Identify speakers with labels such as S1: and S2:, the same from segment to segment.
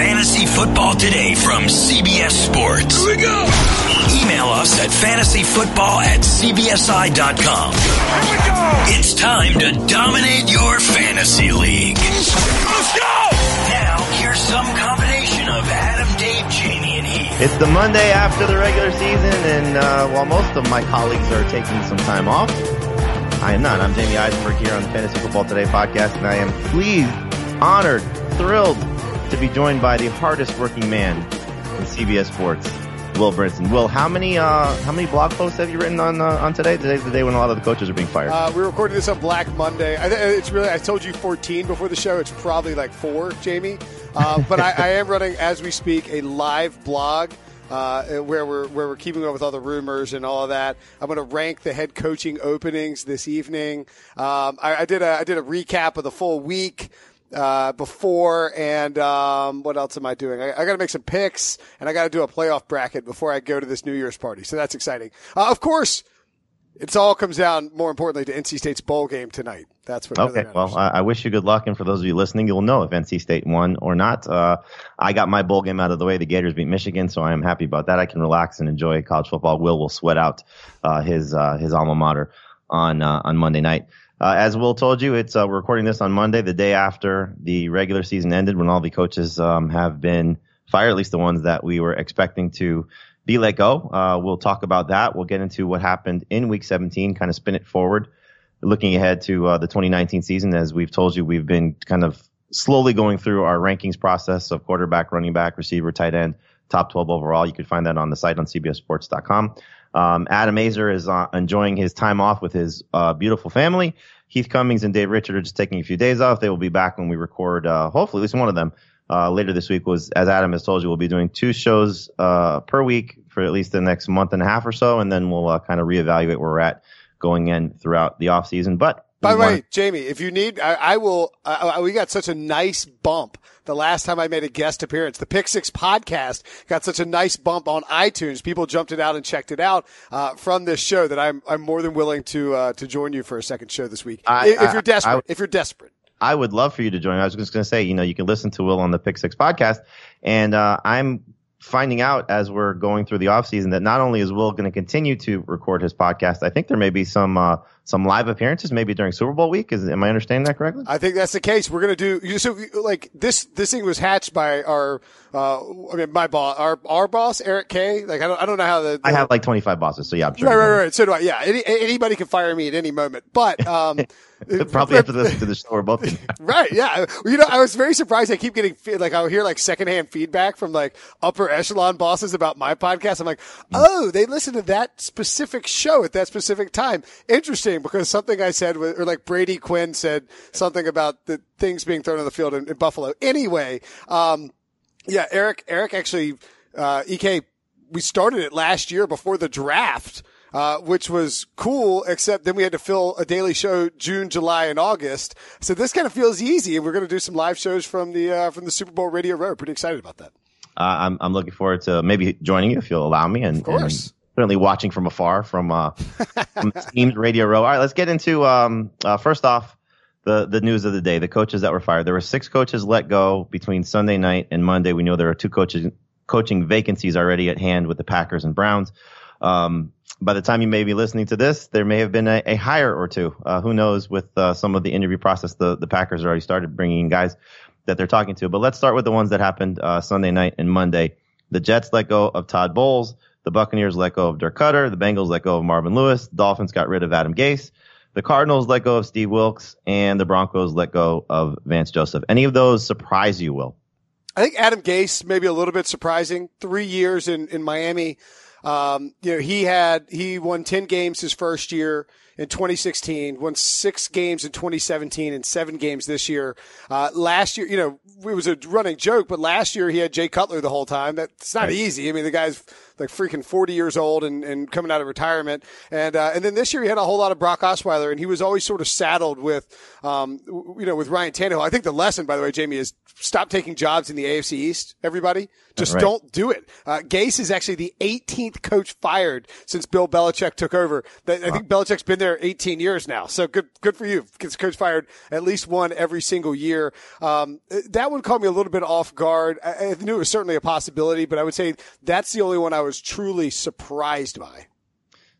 S1: Fantasy Football Today from CBS Sports.
S2: Here we go.
S1: Email us at fantasyfootball at cbsi.com.
S2: Here we go.
S1: It's time to dominate your fantasy league.
S2: Let's go.
S1: Now, here's some combination of Adam, Dave, Jamie, and Heath.
S3: It's the Monday after the regular season, and uh, while most of my colleagues are taking some time off, I am not. I'm Jamie Eisenberg here on the Fantasy Football Today podcast, and I am pleased, honored, thrilled to be joined by the hardest working man in CBS Sports, Will Brinson. Will, how many uh, how many blog posts have you written on uh, on today? Today's the day when a lot of the coaches are being fired.
S4: Uh, we're recording this on Black Monday. I, th- it's really I told you 14 before the show. It's probably like four, Jamie. Uh, but I, I am running as we speak a live blog. Uh, where we're where we're keeping up with all the rumors and all of that. I'm going to rank the head coaching openings this evening. Um, I, I did a I did a recap of the full week uh, before, and um, what else am I doing? I, I got to make some picks, and I got to do a playoff bracket before I go to this New Year's party. So that's exciting. Uh, of course, it all comes down more importantly to NC State's bowl game tonight. That's what.
S3: Okay, well, I, I wish you good luck, and for those of you listening, you'll know if NC State won or not. Uh, I got my bowl game out of the way. The Gators beat Michigan, so I am happy about that. I can relax and enjoy college football. Will will sweat out uh, his uh, his alma mater on uh, on Monday night. Uh, as Will told you, it's uh, we're recording this on Monday, the day after the regular season ended, when all the coaches um, have been fired, at least the ones that we were expecting to be let go. Uh, we'll talk about that. We'll get into what happened in Week 17, kind of spin it forward looking ahead to uh, the 2019 season, as we've told you, we've been kind of slowly going through our rankings process of quarterback, running back, receiver, tight end, top 12 overall. You can find that on the site on CBSSports.com. Um, Adam Aizer is uh, enjoying his time off with his uh, beautiful family. Heath Cummings and Dave Richard are just taking a few days off. They will be back when we record, uh, hopefully, at least one of them. Uh, later this week was, as Adam has told you, we'll be doing two shows uh, per week for at least the next month and a half or so, and then we'll uh, kind of reevaluate where we're at going in throughout the off season. But
S4: By the way, Jamie, if you need, I, I will. I- we got such a nice bump the last time I made a guest appearance. The Pick Six podcast got such a nice bump on iTunes. People jumped it out and checked it out uh, from this show that I'm I'm more than willing to uh, to join you for a second show this week
S3: I-
S4: if,
S3: I-
S4: you're desperate.
S3: I-
S4: if you're desperate.
S3: I would love for you to join. I was just going to say, you know, you can listen to Will on the Pick Six podcast, and uh, I'm finding out as we're going through the off season that not only is Will going to continue to record his podcast, I think there may be some uh, some live appearances, maybe during Super Bowl week. Is am I understanding that correctly?
S4: I think that's the case. We're gonna do so. Like this, this thing was hatched by our, uh, I mean, my boss, our our boss, Eric Kay. Like I don't, I don't know how the,
S3: I have like 25 bosses, so yeah, I'm sure.
S4: Right, right, right. So do I. Yeah, any, anybody can fire me at any moment. But um,
S3: Probably after this to the show, we're both.
S4: Right, yeah. You know, I was very surprised. I keep getting like I'll hear like secondhand feedback from like upper echelon bosses about my podcast. I'm like, oh, they listen to that specific show at that specific time. Interesting, because something I said, or like Brady Quinn said something about the things being thrown on the field in, in Buffalo. Anyway, um, yeah, Eric, Eric actually, uh, Ek, we started it last year before the draft. Uh, which was cool, except then we had to fill a daily show June, July, and August. So this kind of feels easy, and we're going to do some live shows from the uh, from the Super Bowl Radio Row. Pretty excited about that.
S3: uh, I'm I'm looking forward to maybe joining you if you'll allow me, and, of
S4: course.
S3: certainly watching from afar from uh from Teams Radio Row. All right, let's get into um uh, first off the the news of the day. The coaches that were fired. There were six coaches let go between Sunday night and Monday. We know there are two coaches coaching vacancies already at hand with the Packers and Browns. Um, by the time you may be listening to this, there may have been a, a hire or two. Uh, who knows? With uh, some of the interview process, the the Packers already started bringing in guys that they're talking to. But let's start with the ones that happened uh, Sunday night and Monday. The Jets let go of Todd Bowles. The Buccaneers let go of Dirk Koetter. The Bengals let go of Marvin Lewis. The Dolphins got rid of Adam Gase. The Cardinals let go of Steve Wilks, and the Broncos let go of Vance Joseph. Any of those surprise you, Will?
S4: I think Adam Gase maybe a little bit surprising. Three years in in Miami. Um, you know, he had he won ten games his first year in 2016, won six games in 2017, and seven games this year. Uh, last year, you know, it was a running joke, but last year he had Jay Cutler the whole time. That's not easy. I mean, the guy's like freaking 40 years old and, and coming out of retirement. And, uh, and then this year he had a whole lot of Brock Osweiler and he was always sort of saddled with, um, you know, with Ryan Tannehill. I think the lesson, by the way, Jamie, is stop taking jobs in the AFC East, everybody. Just
S3: Right.
S4: don't do it. Uh, Gase is actually the 18th coach fired since Bill Belichick took over. I think Belichick's been there there 18 years now. So good, good for you. Gets coach fired at least one every single year. Um, that one caught me a little bit off guard. I, I knew it was certainly a possibility, but I would say that's the only one I was truly surprised by.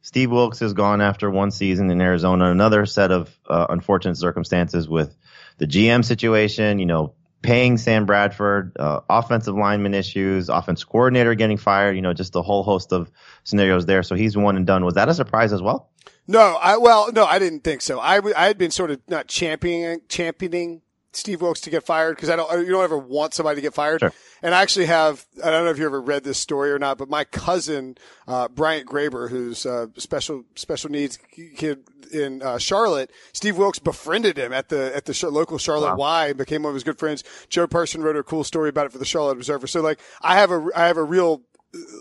S3: Steve Wilks is gone after one season in Arizona. Another set of uh, unfortunate circumstances with the GM situation. You know, paying Sam Bradford, uh, offensive lineman issues, offense coordinator getting fired. You know, just a whole host of scenarios there. So he's one and done. Was that a surprise as well?
S4: No, I well, no, I didn't think so. I, I had been sort of not championing championing Steve Wilks to get fired because I don't, you don't ever want somebody to get fired.
S3: Sure.
S4: And I actually have, I don't know if you ever read this story or not, but my cousin, uh, Bryant Graber, who's a special, special needs kid in, uh, Charlotte, Steve Wilks befriended him at the, at the local Charlotte
S3: wow.
S4: Y and became one of his good friends. Joe Person wrote a cool story about it for the Charlotte Observer. So like, I have a, I have a real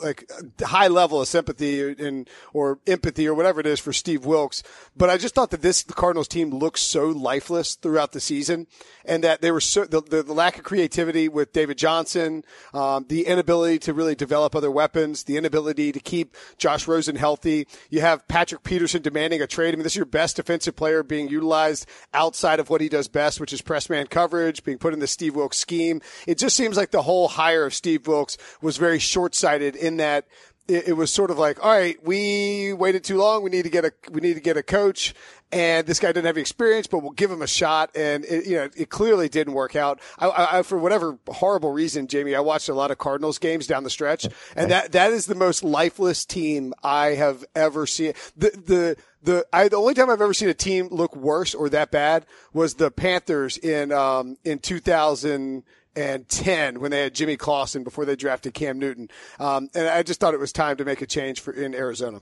S4: like high level of sympathy and or empathy or whatever it is for Steve Wilks. But I just thought that this the Cardinals team looked so lifeless throughout the season, and that they were so the, the, the lack of creativity with David Johnson, um, the inability to really develop other weapons, the inability to keep Josh Rosen healthy. You have Patrick Peterson demanding a trade. I mean, this is your best defensive player being utilized outside of what he does best, which is press man coverage, being put in the Steve Wilks scheme. It just seems like the whole hire of Steve Wilks was very short sighted in that it, was sort of like, all right, we waited too long. We need to get a, we need to get a coach and this guy didn't have experience, but we'll give him a shot. And it, you know, it clearly didn't work out. I, I, for whatever horrible reason, Jamie, I watched a lot of Cardinals games down the stretch, and that that is the most lifeless team I have ever seen. The the the I, the only time I've ever seen a team look worse or that bad was the Panthers in um in 2000 and 10 when they had Jimmy Clausen before they drafted Cam Newton. Um, and I just thought it was time to make a change for in Arizona.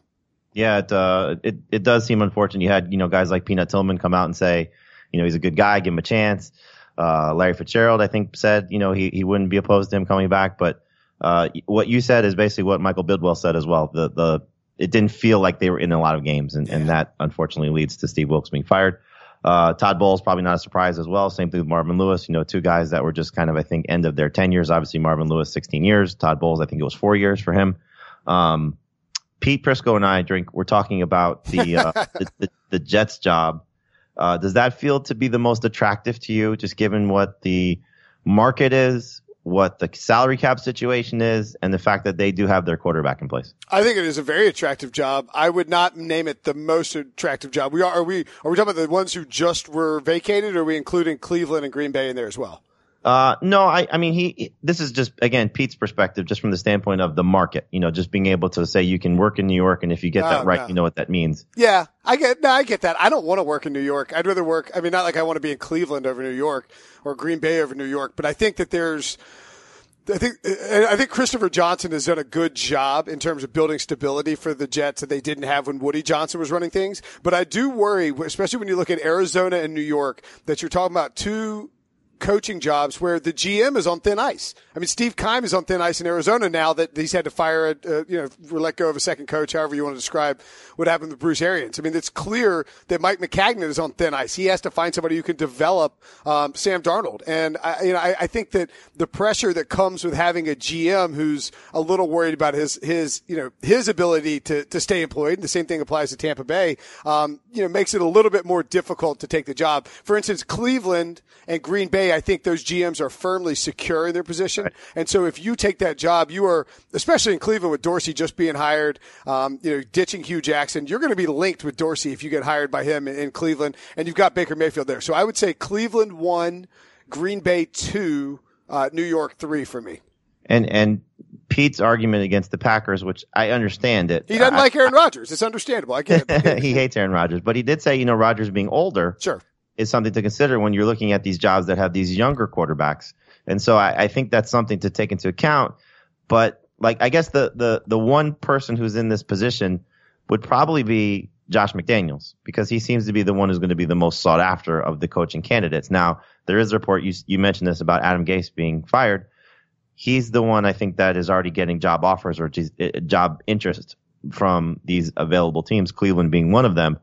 S3: Yeah, it, uh, it, it does seem unfortunate. You had, you know, guys like Peanut Tillman come out and say, you know, he's a good guy, give him a chance. Uh, Larry Fitzgerald, I think, said, you know, he, he wouldn't be opposed to him coming back. But, uh, what you said is basically what Michael Bidwill said as well. The, the, it didn't feel like they were in a lot of games and, yeah. and that unfortunately leads to Steve Wilks being fired. Uh, Todd Bowles probably not a surprise as well. Same thing with Marvin Lewis. You know, two guys that were just kind of I think end of their tenures. Obviously, Marvin Lewis 16 years. Todd Bowles I think it was four years for him. Um, Pete Prisco and I drink. We're talking about the uh, the, the, the, Jets job. Uh, does that feel to be the most attractive to you, just given what the market is, what the salary cap situation is and the fact that they do have their quarterback in place.
S4: I think it is a very attractive job. I would not name it the most attractive job. We are, are we, are we talking about the ones who just were vacated or are we including Cleveland and Green Bay in there as well?
S3: Uh, no, I, I mean, he, this is just, again, Pete's perspective, just from the standpoint of the market, you know, just being able to say you can work in New York. And if you get that oh, right, no. you know what that means.
S4: Yeah, I get, no, I get that. I don't want to work in New York. I'd rather work. I mean, not like I want to be in Cleveland over New York or Green Bay over New York, but I think that there's, I think I think Christopher Johnson has done a good job in terms of building stability for the Jets that they didn't have when Woody Johnson was running things. But I do worry, especially when you look at Arizona and New York, that you're talking about two coaching jobs where the GM is on thin ice. I mean, Steve Keim is on thin ice in Arizona now that he's had to fire a, a you know, let go of a second coach, however you want to describe what happened with Bruce Arians. I mean, it's clear that Mike Maccagnan is on thin ice. He has to find somebody who can develop um, Sam Darnold. And I, you know, I, I think that the pressure that comes with having a GM who's a little worried about his, his, you know, his ability to, to stay employed, and the same thing applies to Tampa Bay, um, you know, makes it a little bit more difficult to take the job. For instance, Cleveland and Green Bay I think those GMs are firmly secure in their position. Right. And so if you take that job, you are, especially in Cleveland with Dorsey just being hired, um, you know, ditching Hue Jackson, you're going to be linked with Dorsey if you get hired by him in, in Cleveland and you've got Baker Mayfield there. So I would say Cleveland one, Green Bay two, uh, New York three for me.
S3: And, and Pete's argument against the Packers, which I understand it.
S4: He doesn't I, like Aaron Rodgers. It's understandable. I get
S3: it. he hates Aaron Rodgers, but he did say, you know, Rodgers being older.
S4: Sure
S3: is something to consider when you're looking at these jobs that have these younger quarterbacks. And so I, I think that's something to take into account. But like, I guess the, the, the one person who's in this position would probably be Josh McDaniels because he seems to be the one who's going to be the most sought after of the coaching candidates. Now, there is a report you, you mentioned this about Adam Gase being fired. He's the one I think that is already getting job offers or eh, job interest from these available teams, Cleveland being one of them.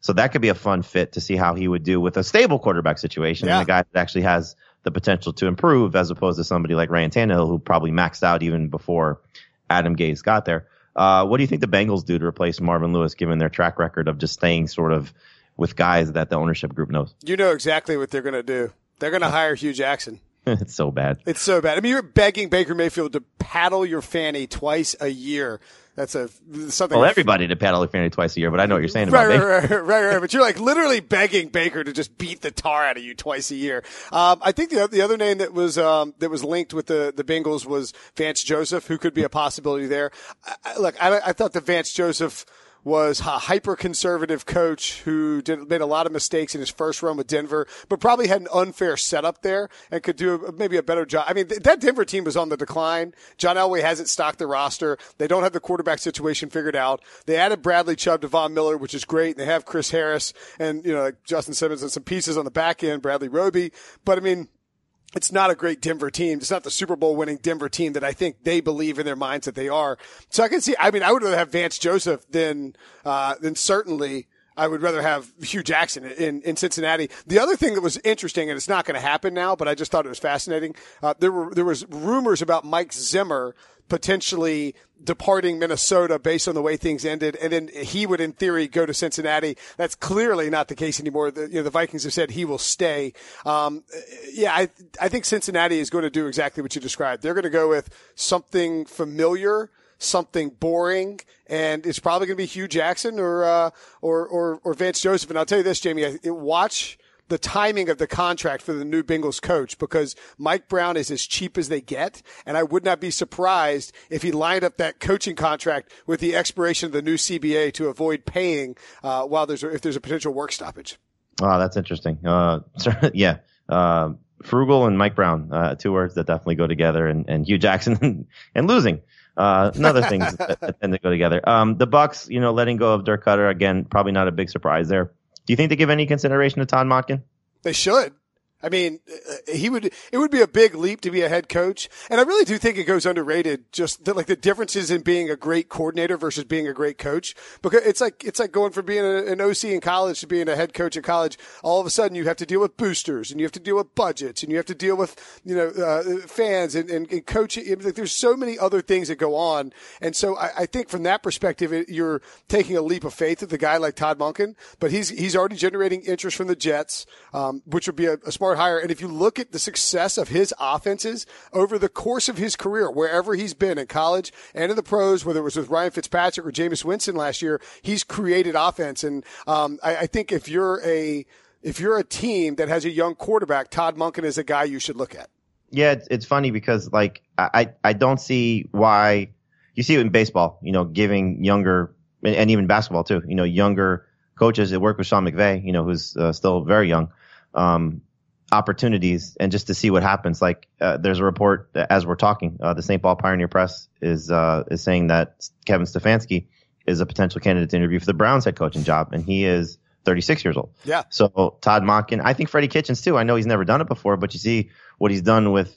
S3: So that could be a fun fit to see how he would do with a stable quarterback situation yeah. and a guy that actually has the potential to improve as opposed to somebody like Ryan Tannehill who probably maxed out even before Adam Gase got there. Uh, what do you think the Bengals do to replace Marvin Lewis, given their track record of just staying sort of with guys that the ownership group knows?
S4: You know exactly what they're going to do. They're going to hire Hue Jackson.
S3: it's so bad.
S4: It's so bad. I mean, you're begging Baker Mayfield to paddle your fanny twice a year. That's a something.
S3: Well, everybody to paddle fanny twice a year, but I know what you're saying
S4: right,
S3: about
S4: right,
S3: Baker.
S4: right, right, right. But you're like literally begging Baker to just beat the tar out of you twice a year. Um, I think the the other name that was um, that was linked with the the Bengals was Vance Joseph, who could be a possibility there. I, I, look, I, I thought the Vance Joseph was a hyper conservative coach who did, made a lot of mistakes in his first run with Denver, but probably had an unfair setup there and could do a, maybe a better job. I mean, th- that Denver team was on the decline. John Elway hasn't stocked the roster. They don't have the quarterback situation figured out. They added Bradley Chubb to Von Miller, which is great. And they have Chris Harris and, you know, like Justin Simmons and some pieces on the back end, Bradley Roby. But I mean, it's not a great Denver team. It's not the Super Bowl winning Denver team that I think they believe in their minds that they are. So I can see, I mean, I would rather have Vance Joseph than, uh, than certainly I would rather have Hue Jackson in, in Cincinnati. The other thing that was interesting, and it's not going to happen now, but I just thought it was fascinating. Uh, there were, there was rumors about Mike Zimmer potentially departing Minnesota based on the way things ended, and then he would, in theory, go to Cincinnati. That's clearly not the case anymore. The, you know, the Vikings have said he will stay. Um, yeah, I, I think Cincinnati is going to do exactly what you described. They're going to go with something familiar something boring, and it's probably going to be Hue Jackson or uh, or, or or Vance Joseph. And I'll tell you this, Jamie, I, watch the timing of the contract for the new Bengals coach because Mike Brown is as cheap as they get. And I would not be surprised if he lined up that coaching contract with the expiration of the new CBA to avoid paying uh, while there's a, if there's a potential work stoppage.
S3: Oh, that's interesting. Uh, yeah. Uh, frugal and Mike Brown, uh, two words that definitely go together and, and Hue Jackson and losing. Uh, another things that, that tend to go together. Um, the Bucks, you know, letting go of Dirk Koetter again, probably not a big surprise there. Do you think they give any consideration to Todd Monken?
S4: They should. I mean, he would, it would be a big leap to be a head coach. And I really do think it goes underrated, just the, like the differences in being a great coordinator versus being a great coach. Because it's like, it's like going from being a, an OC in college to being a head coach in college. All of a sudden you have to deal with boosters and you have to deal with budgets and you have to deal with, you know, uh, fans and, and, and coaching. Like there's so many other things that go on. And so I, I think from that perspective, it, you're taking a leap of faith with a guy like Todd Monken, but he's, he's already generating interest from the Jets, um, which would be a, a smart hire. And if you look at the success of his offenses over the course of his career, wherever he's been in college and in the pros, whether it was with Ryan Fitzpatrick or Jameis Winston last year, he's created offense. And um, I, I think if you're a if you're a team that has a young quarterback, Todd Monken is a guy you should look at.
S3: Yeah, it's, it's funny because like I I don't see why you see it in baseball, you know, giving younger and even basketball too, you know, younger coaches. that work with Sean McVay, you know, who's uh, still very young. Um, opportunities and just to see what happens. Like uh, there's a report as we're talking, uh, the St. Paul Pioneer Press is uh, is saying that Kevin Stefanski is a potential candidate to interview for the Browns head coaching job, and he is 36 years old.
S4: Yeah.
S3: So Todd Monken, I think Freddie Kitchens too. I know he's never done it before, but you see what he's done with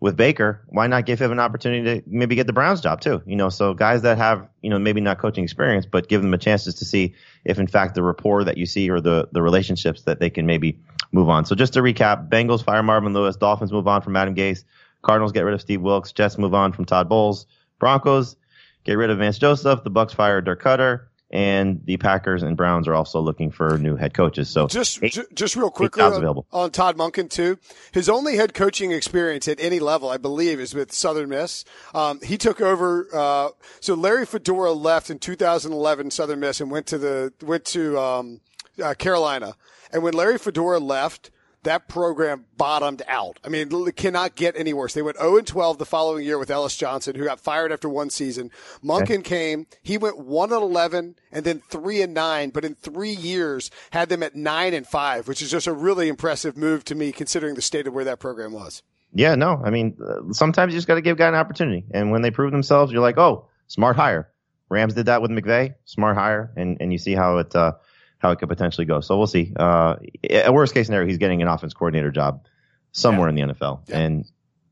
S3: with Baker. Why not give him an opportunity to maybe get the Browns job too? You know, so guys that have you know maybe not coaching experience, but give them a chance just to see if in fact the rapport that you see or the the relationships that they can maybe move on. So just to recap, Bengals fire Marvin Lewis, Dolphins move on from Adam Gase, Cardinals get rid of Steve Wilks, Jets move on from Todd Bowles, Broncos get rid of Vance Joseph, the Bucks fire Dirk Koetter, and the Packers and Browns are also looking for new head coaches. So
S4: just eight, just real quickly on, on, Todd Monken too. His only head coaching experience at any level, I believe, is with Southern Miss. Um, he took over. Uh, so Larry Fedora left in 2011 Southern Miss and went to the went to um, uh, Carolina. And when Larry Fedora left, that program bottomed out. I mean, it cannot get any worse. They went 0 and 12 the following year with Ellis Johnson, who got fired after one season. Monken okay. came, he went 1 and 11 and then 3 and 9, but in three years had them at 9 and 5, which is just a really impressive move to me considering the state of where that program was.
S3: Yeah, no, I mean, uh, sometimes you just got to give a guy an opportunity. And when they prove themselves, you're like, oh, smart hire. Rams did that with McVay, smart hire, and, and you see how it, uh, how it could potentially go. So we'll see. Uh, a worst case scenario, he's getting an offense coordinator job somewhere yeah. in the NFL, yeah. and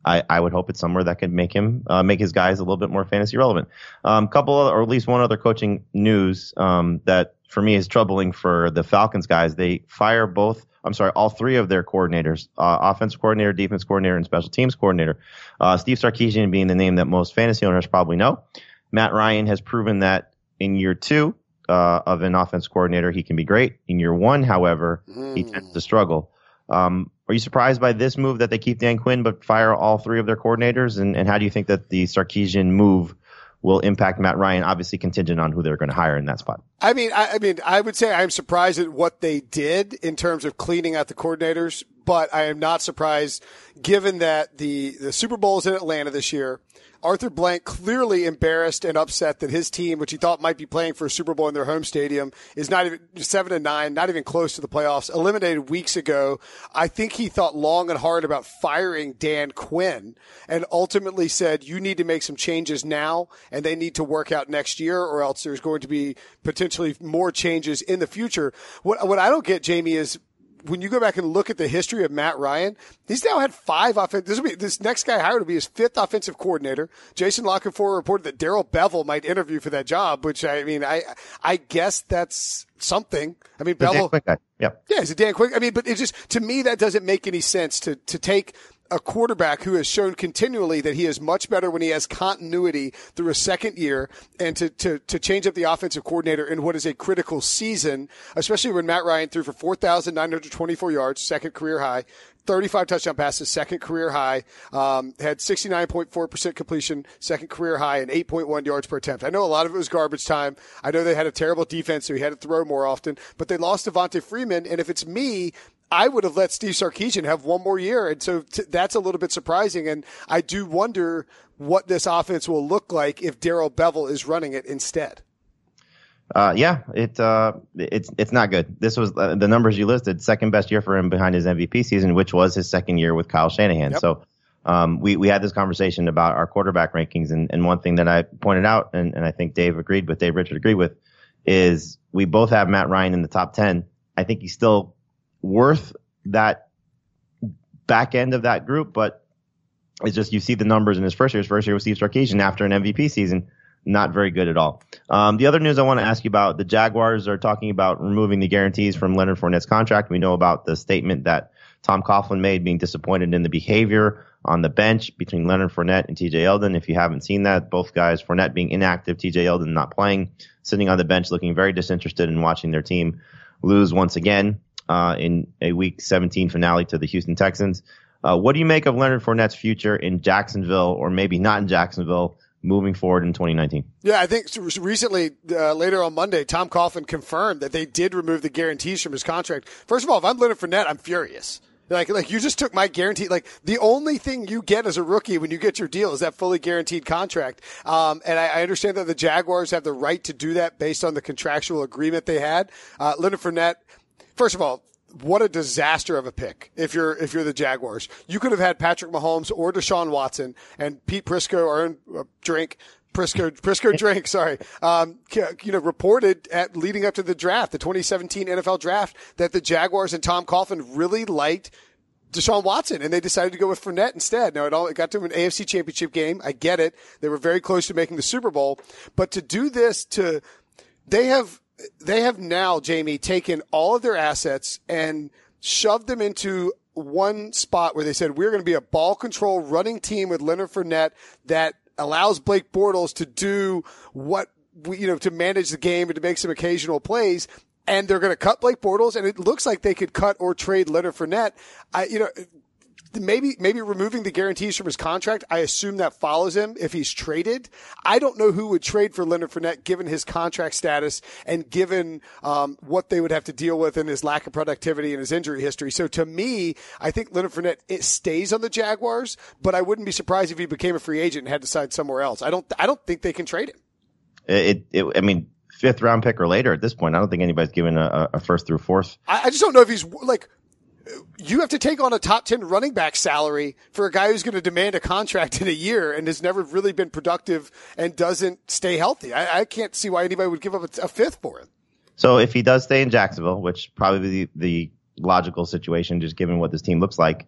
S3: I, I would hope it's somewhere that could make him uh, make his guys a little bit more fantasy relevant. Um, couple other, or at least one other coaching news um, that for me is troubling for the Falcons guys. They fire both. I'm sorry, all three of their coordinators: uh, offensive coordinator, defense coordinator, and special teams coordinator. Uh, Steve Sarkisian being the name that most fantasy owners probably know. Matt Ryan has proven that in year two uh, of an offense coordinator, he can be great. In year one, however, he tends to struggle. Um, are you surprised by this move that they keep Dan Quinn but fire all three of their coordinators? And, and how do you think that the Sarkisian move will impact Matt Ryan? Obviously, contingent on who they're going to hire in that spot.
S4: I mean, I, I mean, I would say I'm surprised at what they did in terms of cleaning out the coordinators, but I am not surprised given that the the Super Bowl is in Atlanta this year. Arthur Blank clearly embarrassed and upset that his team, which he thought might be playing for a Super Bowl in their home stadium, is not even seven and nine, not even close to the playoffs, eliminated weeks ago. I think he thought long and hard about firing Dan Quinn and ultimately said, you need to make some changes now and they need to work out next year or else there's going to be potentially more changes in the future. What, what I don't get, Jamie, is when you go back and look at the history of Matt Ryan, he's now had five offense. This will be this next guy hired will be his fifth offensive coordinator. Jason La Canfora reported that Darrell Bevell might interview for that job, which I mean, I I guess that's something. I mean, Bevell,
S3: guy. Yeah,
S4: yeah, he's a Dan Quinn. I mean, but it just to me that doesn't make any sense to to take a quarterback who has shown continually that he is much better when he has continuity through a second year and to, to, to change up the offensive coordinator in what is a critical season, especially when Matt Ryan threw for 4,924 yards, second career high, 35 touchdown passes, second career high, um, had 69.4% completion, second career high, and 8.1 yards per attempt. I know a lot of it was garbage time. I know they had a terrible defense, so he had to throw more often, but they lost Devonta Freeman. And if it's me, I would have let Steve Sarkisian have one more year. And so t- that's a little bit surprising. And I do wonder what this offense will look like if Darrell Bevell is running it instead.
S3: Uh, yeah, it, uh, it's, it's not good. This was uh, the numbers you listed, second best year for him behind his MVP season, which was his second year with Kyle Shanahan.
S4: Yep.
S3: So, um, we, we had this conversation about our quarterback rankings and, and one thing that I pointed out and, and I think Dave agreed with, Dave Richard agreed with is we both have Matt Ryan in the top 10. I think he's still worth that back end of that group, but it's just you see the numbers in his first year. His first year with Steve Sarkisian after an MVP season, not very good at all. Um, the other news I want to ask you about: the Jaguars are talking about removing the guarantees from Leonard Fournette's contract. We know about the statement that Tom Coughlin made, being disappointed in the behavior on the bench between Leonard Fournette and TJ Yeldon. If you haven't seen that, both guys, Fournette being inactive, TJ Yeldon not playing, sitting on the bench, looking very disinterested in watching their team lose once again uh, in a Week 17 finale to the Houston Texans. Uh, what do you make of Leonard Fournette's future in Jacksonville, or maybe not in Jacksonville, moving forward in 2019?
S4: Yeah, I think recently, uh, later on Monday, Tom Coughlin confirmed that they did remove the guarantees from his contract. First of all, if I'm Leonard Fournette, I'm furious. Like, like you just took my guarantee. Like the only thing you get as a rookie when you get your deal is that fully guaranteed contract. Um, and I, I, understand that the Jaguars have the right to do that based on the contractual agreement they had. Uh, Leonard Fournette, first of all, what a disaster of a pick if you're if you're the Jaguars. You could have had Patrick Mahomes or Deshaun Watson and Pete Prisco or uh, Drink Prisco Prisco Drink, sorry, um, you know, reported at leading up to the draft, the 2017 NFL draft, that the Jaguars and Tom Coughlin really liked Deshaun Watson, and they decided to go with Fournette instead. Now, it all it got to an AFC Championship game. I get it; they were very close to making the Super Bowl, but to do this, to they have they have now, Jamie, taken all of their assets and shoved them into one spot where they said, we're going to be a ball control running team with Leonard Fournette that allows Blake Bortles to do what we, you know, to manage the game and to make some occasional plays. And they're going to cut Blake Bortles, and it looks like they could cut or trade Leonard Fournette. I, you know, maybe maybe removing the guarantees from his contract. I assume that follows him if he's traded. I don't know who would trade for Leonard Fournette given his contract status and given um, what they would have to deal with in his lack of productivity and his injury history. So to me, I think Leonard Fournette it stays on the Jaguars, but I wouldn't be surprised if he became a free agent and had to sign somewhere else. I don't I don't think they can trade him.
S3: It, it I mean fifth round pick or later at this point. I don't think anybody's given a, a first through fourth.
S4: I, I, just don't know if he's like you have to take on a top 10 running back salary for a guy who's going to demand a contract in a year and has never really been productive and doesn't stay healthy. I, I can't see why anybody would give up a, a, fifth for him.
S3: So if he does stay in Jacksonville, which probably the, the logical situation, just given what this team looks like,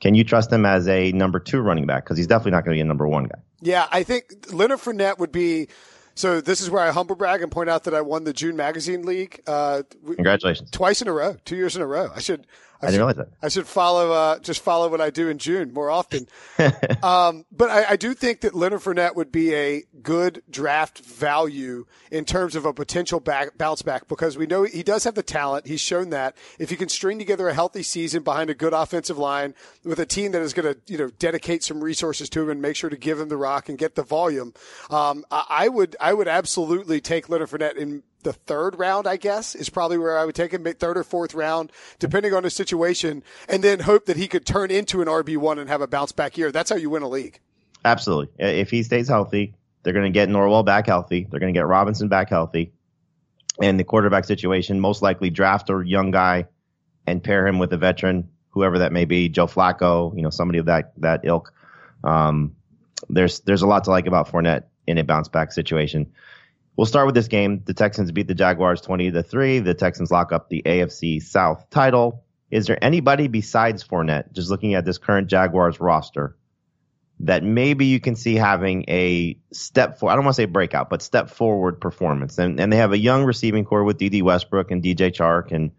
S3: can you trust him as a number two running back? Because he's definitely not going to be a number one guy.
S4: Yeah, I think Leonard Fournette would be so this is where I humble brag and point out that I won the June Magazine League. Uh,
S3: Congratulations!
S4: Twice in a row, two years in a row. I should
S3: I, didn't realize that.
S4: I should follow, uh, just follow what I do in June more often. um, but I, I, do think that Leonard Fournette would be a good draft value in terms of a potential back, bounce back because we know he does have the talent. He's shown that if he can string together a healthy season behind a good offensive line with a team that is going to, you know, dedicate some resources to him and make sure to give him the rock and get the volume. Um, I, I would, I would absolutely take Leonard Fournette in the third round, I guess, is probably where I would take him, third or fourth round, depending on the situation, and then hope that he could turn into an RB1 and have a bounce back year. That's how you win a league.
S3: Absolutely. If he stays healthy, they're going to get Norwell back healthy. They're going to get Robinson back healthy. And the quarterback situation, most likely draft a young guy and pair him with a veteran, whoever that may be, Joe Flacco, you know, somebody of that, that ilk. Um, there's, there's a lot to like about Fournette in a bounce back situation. We'll start with this game. The Texans beat the Jaguars 20 to 3. The Texans lock up the AFC South title. Is there anybody besides Fournette, just looking at this current Jaguars roster, that maybe you can see having a step for I don't want to say breakout, but step forward performance. And and they have a young receiving corps with Dede Westbrook and DJ Chark and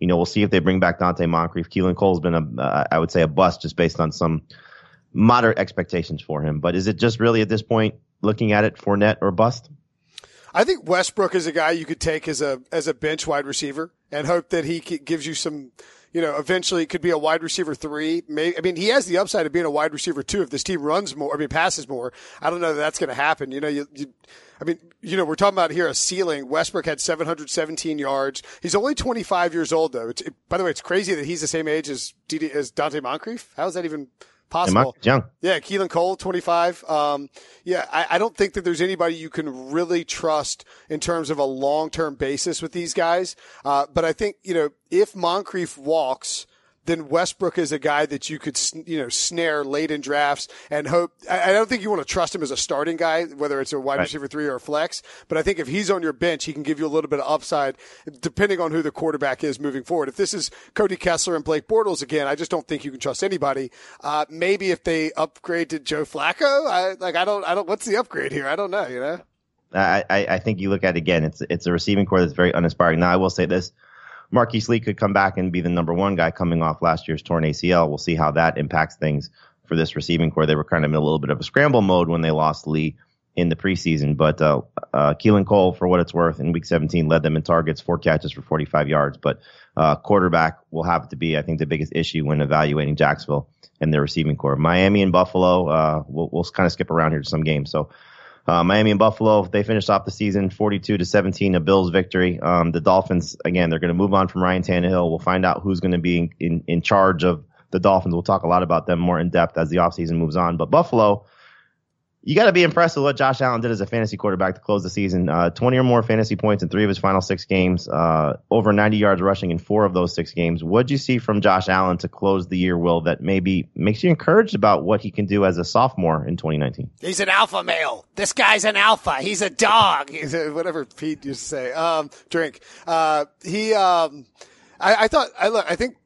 S3: you know, we'll see if they bring back Donte Moncrief. Keelan Cole's been a, uh, I would say a bust just based on some moderate expectations for him. But is it just really at this point looking at it Fournette or bust?
S4: I think Westbrook is a guy you could take as a as a bench wide receiver and hope that he gives you some. You know, eventually it could be a wide receiver three. Maybe, I mean, he has the upside of being a wide receiver two if this team runs more. I mean, passes more. I don't know that that's going to happen. You know, you, you I mean, you know, we're talking about here a ceiling. Westbrook had 717 yards. He's only 25 years old, though. It, by the way, it's crazy that he's the same age as, as Donte Moncrief. How is that even possible.
S3: Young.
S4: Yeah, Keelan Cole, 25. Um, yeah, I, I, don't think that there's anybody you can really trust in terms of a long-term basis with these guys. Uh, but I think, you know, if Moncrief walks, then Westbrook is a guy that you could, you know, snare late in drafts and hope. I, don't think you want to trust him as a starting guy, whether it's a wide right. receiver three or a flex. But I think if he's on your bench, he can give you a little bit of upside depending on who the quarterback is moving forward. If this is Cody Kessler and Blake Bortles again, I just don't think you can trust anybody. Uh, maybe if they upgrade to Joe Flacco, I like, I don't, I don't, what's the upgrade here? I don't know, you know?
S3: I, I think you look at it again, it's, it's a receiving corps that's very uninspiring. Now, I will say this. Marquise Lee could come back and be the number one guy coming off last year's torn ACL. We'll see how that impacts things for this receiving corps. They were kind of in a little bit of a scramble mode when they lost Lee in the preseason, but uh, uh, Keelan Cole, for what it's worth, in Week 17 led them in targets, four catches for 45 yards. But uh, quarterback will have to be, I think, the biggest issue when evaluating Jacksonville and their receiving corps. Miami and Buffalo, uh, we'll, we'll kind of skip around here to some games. So uh, Miami and Buffalo, they finished off the season 42 to 17, a Bills victory. Um, the Dolphins, again, they're going to move on from Ryan Tannehill. We'll find out who's going to be in, in, in charge of the Dolphins. We'll talk a lot about them more in depth as the offseason moves on. But Buffalo, you got to be impressed with what Josh Allen did as a fantasy quarterback to close the season. Uh, 20 or more fantasy points in three of his final six games, uh, over 90 yards rushing in four of those six games. What'd you see from Josh Allen to close the year, Will, that maybe makes you encouraged about what he can do as a sophomore in 2019?
S4: He's an alpha male. This guy's an alpha. He's a dog. He's a, whatever Pete used to say. Um, drink. Uh, he, um, I, I thought, I look, I think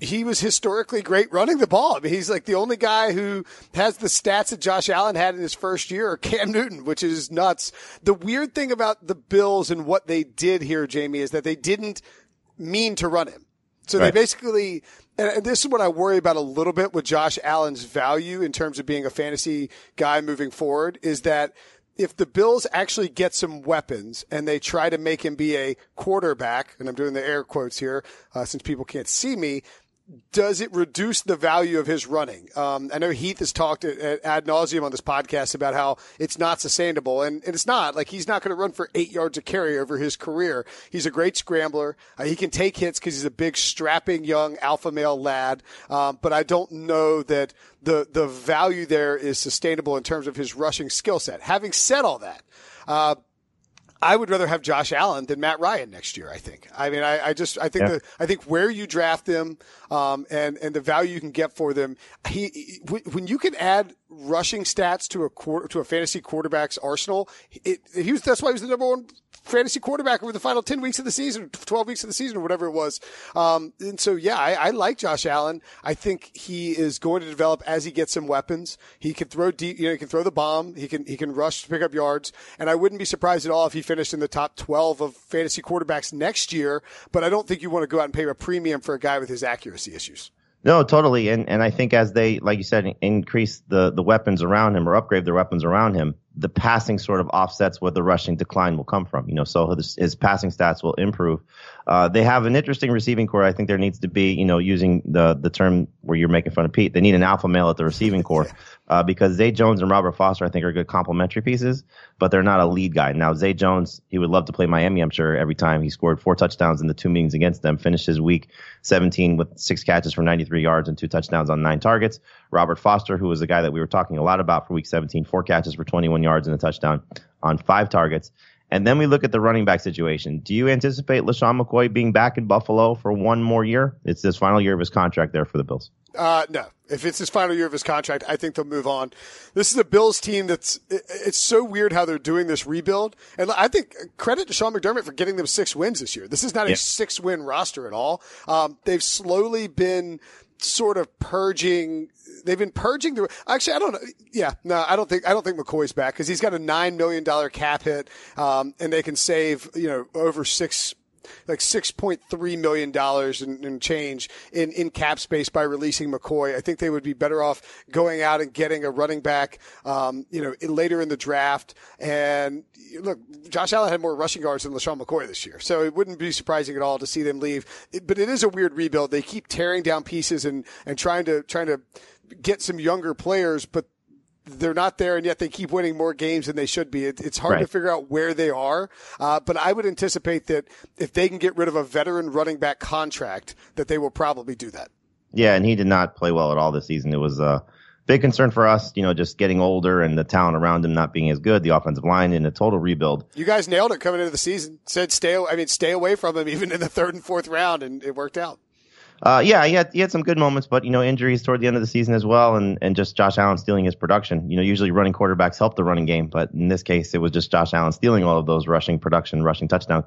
S4: he was historically great running the ball. I mean, he's like the only guy who has the stats that Josh Allen had in his first year, or Cam Newton, which is nuts. The weird thing about the Bills and what they did here, Jamie, is that they didn't mean to run him. So right. they basically, and this is what I worry about a little bit with Josh Allen's value in terms of being a fantasy guy moving forward is that if the Bills actually get some weapons and they try to make him be a quarterback, and I'm doing the air quotes here uh, since people can't see me, does it reduce the value of his running? Um, I know Heath has talked at, ad nauseum on this podcast about how it's not sustainable, and, and it's not. Like he's not going to run for eight yards of carry over his career. He's a great scrambler. Uh, he can take hits because he's a big, strapping young alpha male lad. Um, but I don't know that the the value there is sustainable in terms of his rushing skill set. Having said all that. Uh, I would rather have Josh Allen than Matt Ryan next year. I think. I mean, I, I just I think yeah. the, I think where you draft them um, and and the value you can get for them. He, he when you can add rushing stats to a quarter, to a fantasy quarterback's arsenal, it, he was that's why he was the number one fantasy quarterback over the final 10 weeks of the season, 12 weeks of the season or whatever it was. Um, and so, yeah, I, I like Josh Allen. I think he is going to develop as he gets some weapons. He can throw deep, you know, he can throw the bomb. He can, he can rush to pick up yards. And I wouldn't be surprised at all if he finished in the top 12 of fantasy quarterbacks next year. But I don't think you want to go out and pay a premium for a guy with his accuracy issues.
S3: No, totally. And and I think as they, like you said, increase the the weapons around him or upgrade their weapons around him, the passing sort of offsets where the rushing decline will come from. You know, so his, his passing stats will improve. Uh, they have an interesting receiving corps. I think there needs to be, you know, using the the term where you're making fun of Pete. They need an alpha male at the receiving corps uh, because Zay Jones and Robert Foster, I think, are good complementary pieces, but they're not a lead guy. Now, Zay Jones, he would love to play Miami, I'm sure, every time. He scored four touchdowns in the two meetings against them, finished his week 17 with six catches for 93 yards and two touchdowns on nine targets. Robert Foster, who was the guy that we were talking a lot about for week 17, four catches for 21 yards and a touchdown on five targets. And then we look at the running back situation. Do you anticipate LeSean McCoy being back in Buffalo for one more year? It's his final year of his contract there for the Bills.
S4: Uh, no. If it's his final year of his contract, I think they'll move on. This is a Bills team that's, it's so weird how they're doing this rebuild. And I think credit to Sean McDermott for getting them six wins this year. This is not yeah. a six win roster at all. Um, they've slowly been sort of purging they've been purging the actually I don't know yeah no I don't think I don't think McCoy's back because he's got a nine million dollar cap hit um, and they can save you know over six like six point three million dollars and change in in cap space by releasing McCoy. I think they would be better off going out and getting a running back, um, you know, later in the draft. And look, Josh Allen had more rushing yards than LeSean McCoy this year, so it wouldn't be surprising at all to see them leave. It, but it is a weird rebuild. They keep tearing down pieces and and trying to trying to get some younger players, but they're not there, and yet they keep winning more games than they should be. It, it's hard right. to figure out where they are. Uh, but I would anticipate that if they can get rid of a veteran running back contract, that they will probably do that.
S3: Yeah, and he did not play well at all this season. It was a big concern for us, you know, just getting older and the talent around him not being as good, the offensive line in a total rebuild.
S4: You guys nailed it coming into the season. Said stay, I mean, stay away from him even in the third and fourth round, and it worked out.
S3: Uh, yeah, he had, he had some good moments, but you know injuries toward the end of the season as well, and and just Josh Allen stealing his production. You know, usually running quarterbacks help the running game, but in this case, it was just Josh Allen stealing all of those rushing production, rushing touchdown.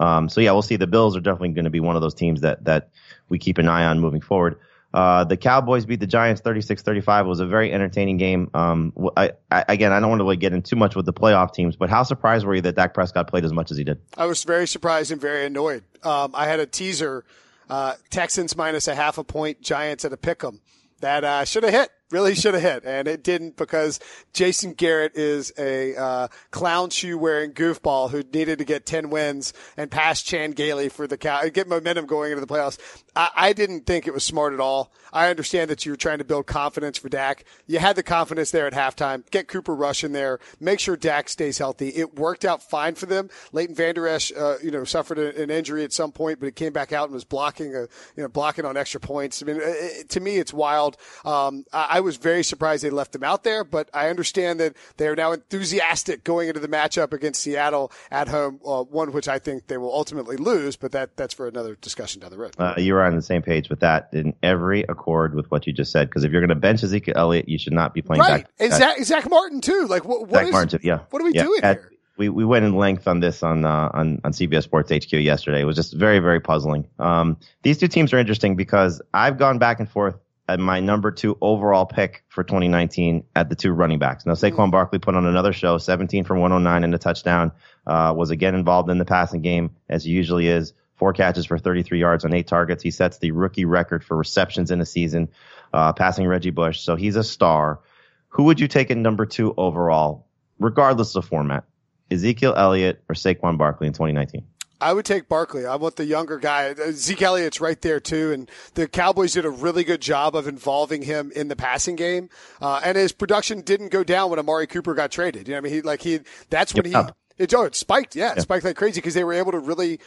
S3: Um, so yeah, we'll see. The Bills are definitely going to be one of those teams that that we keep an eye on moving forward. Uh, the Cowboys beat the Giants 36-35. It was a very entertaining game. Um, I, I, again, I don't want to really get in too much with the playoff teams, but how surprised were you that Dak Prescott played as much as he did?
S4: I was very surprised and very annoyed. Um, I had a teaser uh, Texans minus a half a point, Giants at a pick 'em. That uh, should have hit really should have hit, and it didn't because Jason Garrett is a uh, clown shoe wearing goofball who needed to get ten wins and pass Chan Gailey for the cow, get momentum going into the playoffs. I, I didn't think it was smart at all. I understand that you were trying to build confidence for Dak. You had the confidence there at halftime. Get Cooper Rush in there. Make sure Dak stays healthy. It worked out fine for them. Leighton Vander Esch, uh, you know, suffered an injury at some point, but he came back out and was blocking a, you know, blocking on extra points. I mean, it, to me, it's wild. Um, I, I was very surprised they left him out there, but I understand that they are now enthusiastic going into the matchup against Seattle at home, uh, one which I think they will ultimately lose, but that that's for another discussion down the road.
S3: Uh, you are on the same page with that in every accord with what you just said, because if you're going to bench Ezekiel Elliott, you should not be playing
S4: right. Back, and Zack, Zack, Martin too. Like what? what
S3: Zack is, Martin too. Yeah.
S4: What are we
S3: yeah.
S4: doing At, here?
S3: we, we went in length on this on, uh, on, on CBS Sports HQ yesterday. It was just very, very puzzling. Um, these two teams are interesting because I've gone back and forth at my number two overall pick for 2019 at the two running backs. Now, Saquon Barkley put on another show, 17 for 109 and a touchdown, uh, was again involved in the passing game as he usually is. Four catches for 33 yards on eight targets. He sets the rookie record for receptions in a season, uh, passing Reggie Bush. So he's a star. Who would you take in number two overall, regardless of format? Ezekiel Elliott or Saquon Barkley in 2019?
S4: I would take Barkley. I want the younger guy. Zeke Elliott's right there too, and the Cowboys did a really good job of involving him in the passing game. Uh, and his production didn't go down when Amari Cooper got traded. You know, I mean, he like he that's when he it, oh, it spiked. Yeah, it yeah. spiked like crazy because they were able to really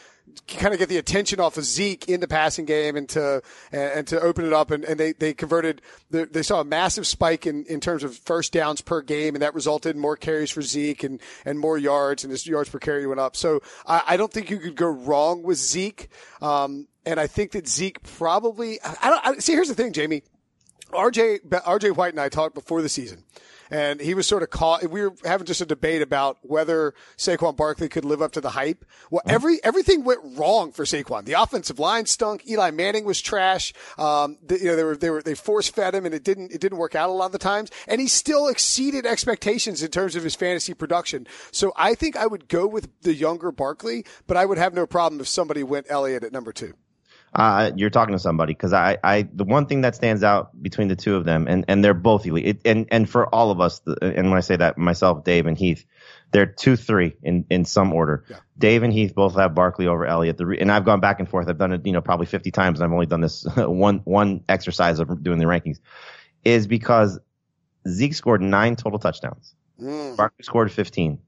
S4: kind of get the attention off of Zeke in the passing game and to, and, to open it up. And, and they, they converted, the, they saw a massive spike in, in terms of first downs per game. And that resulted in more carries for Zeke and, and more yards and his yards per carry went up. So I, I don't think you could go wrong with Zeke. Um, and I think that Zeke probably, I don't, I, see, here's the thing, Jamie. RJ RJ White and I talked before the season, and he was sort of caught. We were having just a debate about whether Saquon Barkley could live up to the hype. Well, every everything went wrong for Saquon. The offensive line stunk. Eli Manning was trash. Um, the, you know, they were they were they force fed him, and it didn't it didn't work out a lot of the times. And he still exceeded expectations in terms of his fantasy production. So I think I would go with the younger Barkley, but I would have no problem if somebody went Elliott at number two.
S3: Uh, you're talking to somebody because I, I, the one thing that stands out between the two of them, and, and they're both elite, it, and, and for all of us, and when I say that, myself, Dave, and Heath, they're two, three in, in some order. Yeah. Dave and Heath both have Barkley over Elliott. The, and I've gone back and forth. I've done it, you know, probably 50 times, and I've only done this one, one exercise of doing the rankings, is because Zeke scored nine total touchdowns. Mm. Barkley scored 15.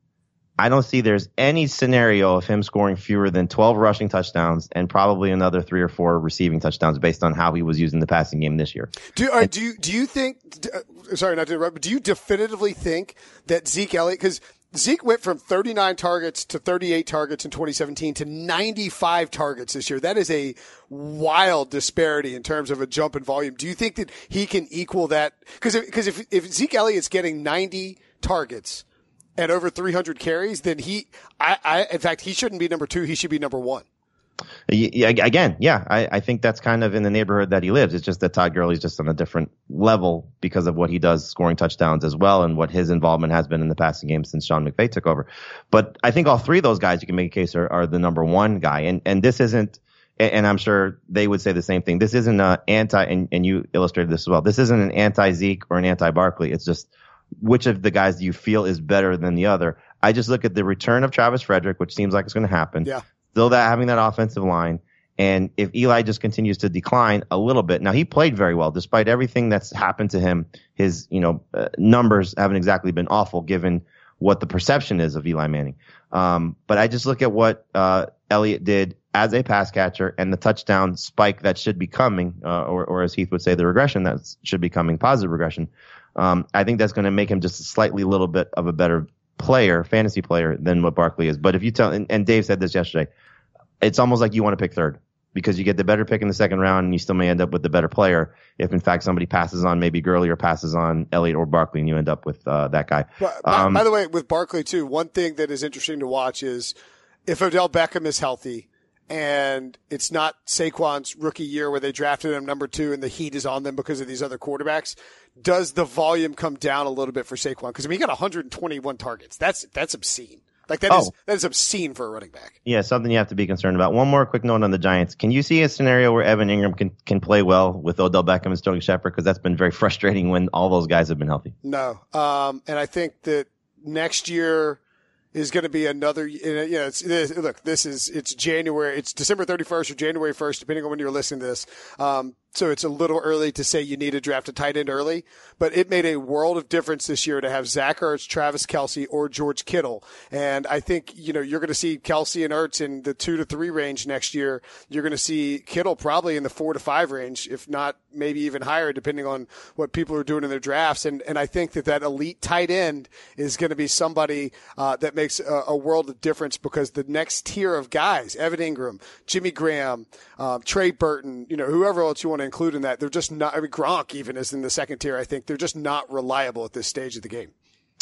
S3: I don't see there's any scenario of him scoring fewer than 12 rushing touchdowns and probably another three or four receiving touchdowns based on how he was using the passing game this year.
S4: Do, uh, do you do you think? Uh, sorry, not to interrupt, but do you definitively think that Zeke Elliott because Zeke went from 39 targets to 38 targets in 2017 to 95 targets this year. That is a wild disparity in terms of a jump in volume. Do you think that he can equal that? Because because if, if Zeke Elliott's getting 90 targets and over 300 carries, then he, I, I, in fact, he shouldn't be number two. He should be number one.
S3: Yeah, again, yeah, I, I, think that's kind of in the neighborhood that he lives. It's just that Todd Gurley's just on a different level because of what he does scoring touchdowns as well and what his involvement has been in the passing game since Sean McVay took over. But I think all three of those guys you can make a case are, are the number one guy. And, and this isn't, and I'm sure they would say the same thing. This isn't an anti, and, and you illustrated this as well. This isn't an anti Zeke or an anti Barkley. It's just which of the guys do you feel is better than the other? I just look at the return of Travis Frederick, which seems like it's going to happen.
S4: Yeah.
S3: Still that having that offensive line. And if Eli just continues to decline a little bit, now he played very well despite everything that's happened to him. His, you know, uh, numbers haven't exactly been awful given what the perception is of Eli Manning. Um, but I just look at what, uh, Elliott did as a pass catcher and the touchdown spike that should be coming, uh, or, or as Heath would say, the regression that should be coming, positive regression. Um, I think that's going to make him just a slightly little bit of a better player, fantasy player than what Barkley is. But if you tell, and, and Dave said this yesterday, it's almost like you want to pick third because you get the better pick in the second round and you still may end up with the better player if in fact somebody passes on maybe Gurley or passes on Elliott or Barkley and you end up with uh, that guy.
S4: But, um, by, by, the way, with Barkley too, one thing that is interesting to watch is if Odell Beckham is healthy and it's not Saquon's rookie year where they drafted him number two and the heat is on them because of these other quarterbacks does the volume come down a little bit for Saquon? Because I mean, he got 121 targets. That's that's obscene. Like that oh. is that is obscene for a running back.
S3: Yeah, something you have to be concerned about. One more quick note on the Giants. Can you see a scenario where Evan Engram can can play well with Odell Beckham and Sterling Shepard? Because that's been very frustrating when all those guys have been healthy.
S4: No, um, and I think that next year is going to be another. You know, it's, look, this is it's January. It's December 31st or January 1st, depending on when you're listening to this. Um, so it's a little early to say you need to draft a tight end early, but it made a world of difference this year to have Zach Ertz, Travis Kelce, or George Kittle. And I think, you know, you're going to see Kelce and Ertz in the two to three range next year. You're going to see Kittle probably in the four to five range, if not maybe even higher, depending on what people are doing in their drafts. And, and I think that that elite tight end is going to be somebody, uh, that makes a, a, world of difference because the next tier of guys, Evan Engram, Jimmy Graham, um, Trey Burton, you know, whoever else you want to include in that. They're just not. I mean, Gronk even is in the second tier. I think they're just not reliable at this stage of the game.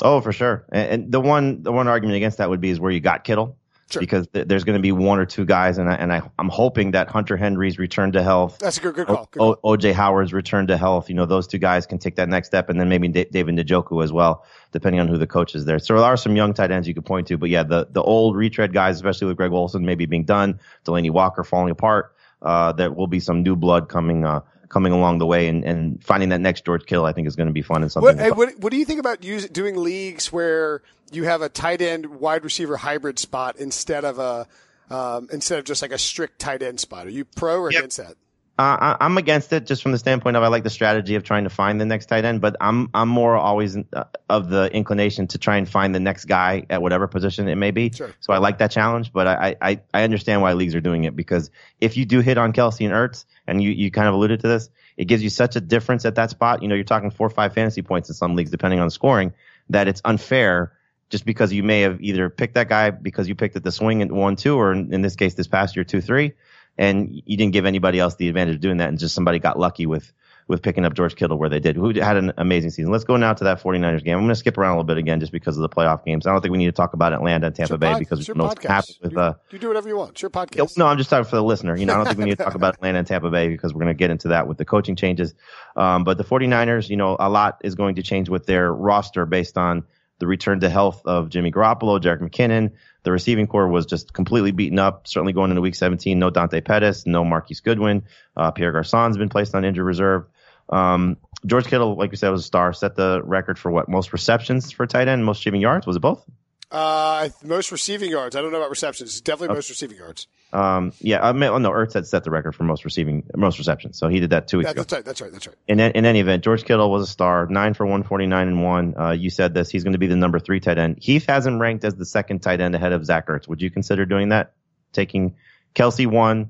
S3: Oh, for sure. And, the one the one argument against that would be is where you got Kittle. Sure. Because th- there's going to be one or two guys, and I, and I I'm hoping that Hunter Henry's return to health.
S4: That's a good good call. O-
S3: OJ Howard's return to health. You know, those two guys can take that next step, and then maybe D- David Njoku as well, depending on who the coach is there. So there are some young tight ends you could point to, but yeah, the the old retread guys, especially with Greg Olsen maybe being done, Delanie Walker falling apart. Uh, there will be some new blood coming uh, coming along the way and, and finding that next George Kittle, I think is going to be fun and something.
S4: What, what, what, do you think about use, doing leagues where you have a tight end wide receiver hybrid spot instead of a, um, instead of just like a strict tight end spot? Are you pro or yep. against that?
S3: Uh, I'm against it just from the standpoint of I like the strategy of trying to find the next tight end, but I'm I'm more always uh, of the inclination to try and find the next guy at whatever position it may be.
S4: Sure.
S3: So I like that challenge, but I, I I understand why leagues are doing it because if you do hit on Kelce and Ertz, and you you kind of alluded to this, it gives you such a difference at that spot. You know, you're talking four or five fantasy points in some leagues depending on the scoring that it's unfair just because you may have either picked that guy because you picked at the swing at one two, or in, in this case this past year two three and you didn't give anybody else the advantage of doing that, and just somebody got lucky with with picking up George Kittle where they did, who had an amazing season. Let's go now to that 49ers game. I'm going to skip around a little bit again just because of the playoff games. I don't think we need to talk about Atlanta and Tampa Bay because we know what's happened with
S4: you,
S3: uh,
S4: you do whatever you want. It's your podcast.
S3: no, I'm just talking for the listener. You know, I don't think we need to talk about Atlanta and Tampa Bay because we're going to get into that with the coaching changes. Um, but the 49ers, you know, a lot is going to change with their roster based on the return to health of Jimmy Garoppolo, Jerick McKinnon. The receiving corps was just completely beaten up. Certainly going into week 17, no Dante Pettis, no Marquise Goodwin. Uh, Pierre Garcon's been placed on injured reserve. Um, George Kittle, like we said, was a star. Set the record for what most receptions for tight end, most receiving yards. Was it both?
S4: Uh, most receiving yards. I don't know about receptions. It's definitely most receiving yards.
S3: Um, yeah, I mean, oh, no, Ertz had set the record for most receiving, most receptions. So he did that two weeks
S4: That,
S3: ago.
S4: that's right. That's right. That's right.
S3: in, in any event, George Kittle was a star, nine for 149 and one. Uh, you said this. He's going to be the number three tight end. Heath has him ranked as the second tight end ahead of Zach Ertz. Would you consider doing that? Taking Kelce one,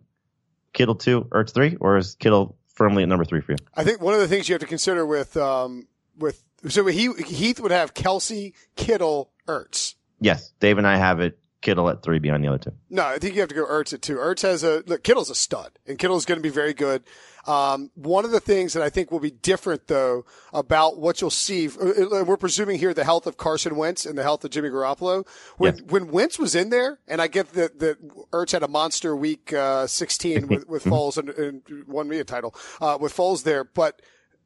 S3: Kittle two, Ertz three, or is Kittle firmly at number three for you?
S4: I think one of the things you have to consider with um with so he Heath would have Kelce, Kittle, Ertz.
S3: Yes. Dave and I have it. Kittle at three behind the other two.
S4: No, I think you have to go Ertz at two. Ertz has a look. Kittle's a stud, and Kittle's going to be very good. Um, one of the things that I think will be different though about what you'll see, uh, we're presuming here the health of Carson Wentz and the health of Jimmy Garoppolo. When
S3: Yes.
S4: when Wentz was in there, and I get that that Ertz had a monster week uh, 16 with with Foles and, and won me a title uh, with Foles there, but.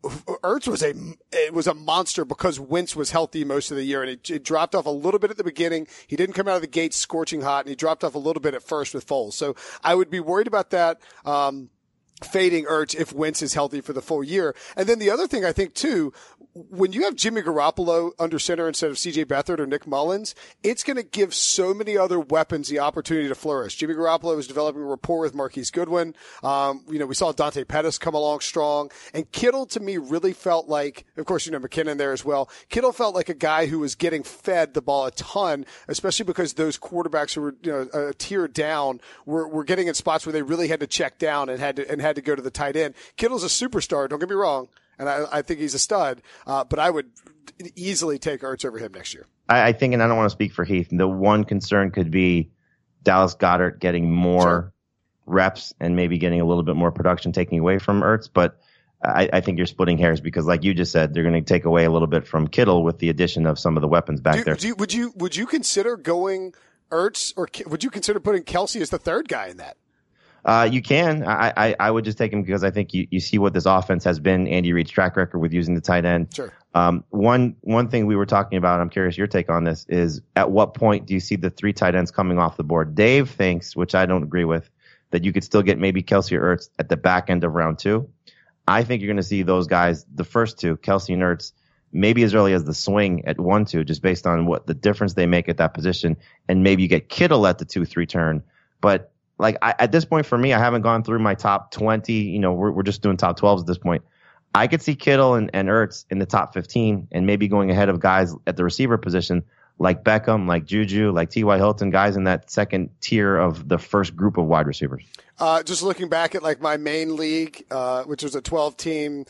S4: Ertz was a it was a monster because Wentz was healthy most of the year, and it, it dropped off a little bit at the beginning. He didn't come out of the gate scorching hot, and he dropped off a little bit at first with Foles. So I would be worried about that. Um, fading Ertz if Wentz is healthy for the full year. And then the other thing I think too, when you have Jimmy Garoppolo under center instead of CJ Beathard or Nick Mullens, it's going to give so many other weapons the opportunity to flourish. Jimmy Garoppolo is developing a rapport with Marquise Goodwin. Um, you know, we saw Dante Pettis come along strong and Kittle to me really felt like, of course, you know, McKinnon there as well. Kittle felt like a guy who was getting fed the ball a ton, especially because those quarterbacks who were, you know, a tier down were, were getting in spots where they really had to check down and had to, and had to go to the tight end. Kittle's a superstar. Don't get me wrong. And I, I think he's a stud. Uh, but I would easily take Ertz over him next year.
S3: I, I think, and I don't want to speak for Heath. The one concern could be Dallas Goedert getting more
S4: Sure.
S3: reps and maybe getting a little bit more production taking away from Ertz. But I, I think you're splitting hairs because, like you just said, they're going to take away a little bit from Kittle with the addition of some of the weapons back
S4: Do,
S3: there.
S4: do you, would you would you consider going Ertz or would you consider putting Kelce as the third guy in that?
S3: Uh, you can. I, I, I would just take him because I think you, you see what this offense has been. Andy Reid's track record with using the tight end.
S4: Sure.
S3: Um, one one thing we were talking about, I'm curious your take on this, is at what point do you see the three tight ends coming off the board? Dave thinks, which I don't agree with, that you could still get maybe Kelce or Ertz at the back end of round two. I think you're going to see those guys, the first two, Kelce and Ertz, maybe as early as the swing at one two, just based on what the difference they make at that position, and maybe you get Kittle at the two three turn. But like I, at this point for me, I haven't gone through my top 20. You know, we're, we're just doing top 12s at this point. I could see Kittle and, and Ertz in the top 15 and maybe going ahead of guys at the receiver position like Beckham, like Juju, like T.Y. Hilton, guys in that second tier of the first group of wide receivers.
S4: Uh, just looking back at like my main league, uh, which was a 12 team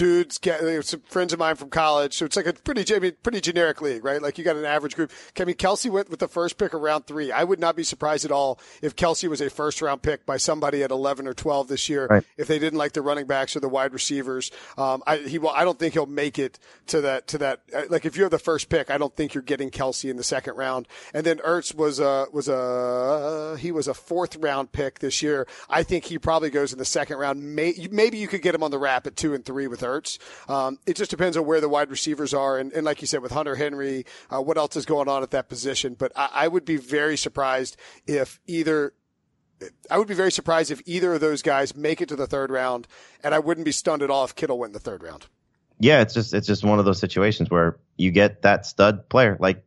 S4: dudes get some friends of mine from college. So it's like a pretty, I mean, pretty generic league, right? Like you got an average group. I mean, Kelce went with the first pick of round three. I would not be surprised at all if Kelce was a first round pick by somebody at 11 or 12 this year.
S3: Right.
S4: If they didn't like the running backs or the wide receivers, um, I, he will, I don't think he'll make it to that, to that. uh, Like if you have the first pick, I don't think you're getting Kelce in the second round. And then Ertz was a, was a, he was a fourth round pick this year. I think he probably goes in the second round. May, maybe you could get him on the wrap at two and three with Ertz. Um, it just depends on where the wide receivers are. And, and like you said, with Hunter Henry, uh, what else is going on at that position? But I, I would be very surprised if either, I would be very surprised if either of those guys make it to the third round. And I wouldn't be stunned at all if Kittle went in the third round.
S3: Yeah, it's just it's just one of those situations where you get that stud player. Like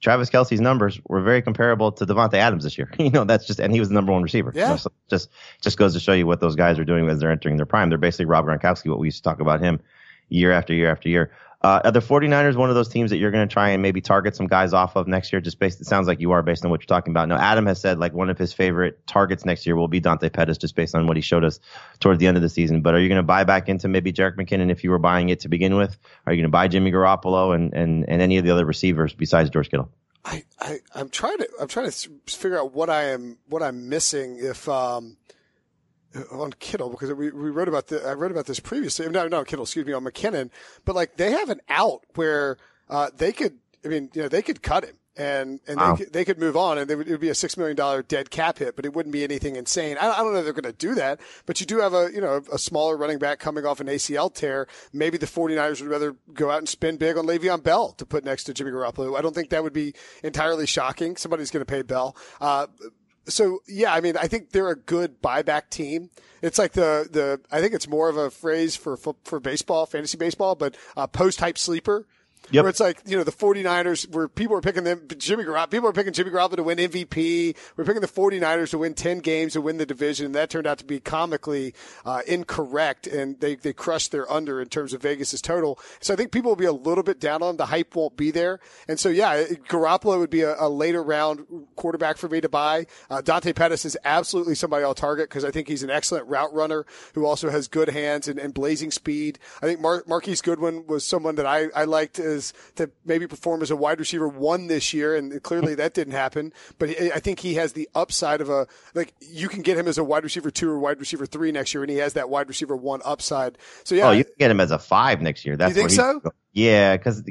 S3: Travis Kelce's numbers were very comparable to Davante Adams this year. you know, that's just and he was the number one receiver.
S4: Yeah.
S3: So just just goes to show you what those guys are doing as they're entering their prime. They're basically Rob Gronkowski, what we used to talk about him year after year after year. Uh, are the 49ers one of those teams that you're going to try and maybe target some guys off of next year? Just based, it sounds like you are based on what you're talking about. Now, Adam has said like one of his favorite targets next year will be Dante Pettis, just based on what he showed us toward the end of the season. But are you going to buy back into maybe Jerick McKinnon if you were buying it to begin with? Are you going to buy Jimmy Garoppolo and, and, and any of the other receivers besides George Kittle?
S4: I, I, I'm trying to, I'm trying to figure out what I am, what I'm missing if, um, on Kittle because we, we wrote about the I wrote about this previously. No, no, Kittle, excuse me, on McKinnon. But like they have an out where uh, they could. I mean, you know, they could cut him and and
S3: Wow.
S4: they, could, they could move on, and they would, it would be a six million dollar dead cap hit, but it wouldn't be anything insane. I, I don't know if they're going to do that, but you do have a you know a smaller running back coming off an ACL tear. Maybe the 49ers would rather go out and spend big on Le'Veon Bell to put next to Jimmy Garoppolo. I don't think that would be entirely shocking. Somebody's going to pay Bell. Uh, so yeah, I mean, I think they're a good buyback team. It's like the the I think it's more of a phrase for for, baseball, fantasy baseball, but uh, post hype sleeper.
S3: Yep.
S4: Where it's like, you know, the 49ers where people are picking them, Jimmy Garoppolo, people are picking Jimmy Garoppolo to win MVP. We're picking the 49ers to win 10 games to win the division. And that turned out to be comically, uh, incorrect and they, they crushed their under in terms of Vegas's total. So I think people will be a little bit down on them. The hype won't be there. And so yeah, Garoppolo would be a, a later round quarterback for me to buy. Uh, Dante Pettis is absolutely somebody I'll target because I think he's an excellent route runner who also has good hands and, and blazing speed. I think Mar- Marquise Goodwin was someone that I, I liked as to maybe perform as a wide receiver one this year, and clearly that didn't happen. But I think he has the upside of a like you can get him as a wide receiver two or wide receiver three next year, and he has that wide receiver one upside. So yeah,
S3: Oh, you can get him as a five next year. That's
S4: You think so?
S3: Yeah, because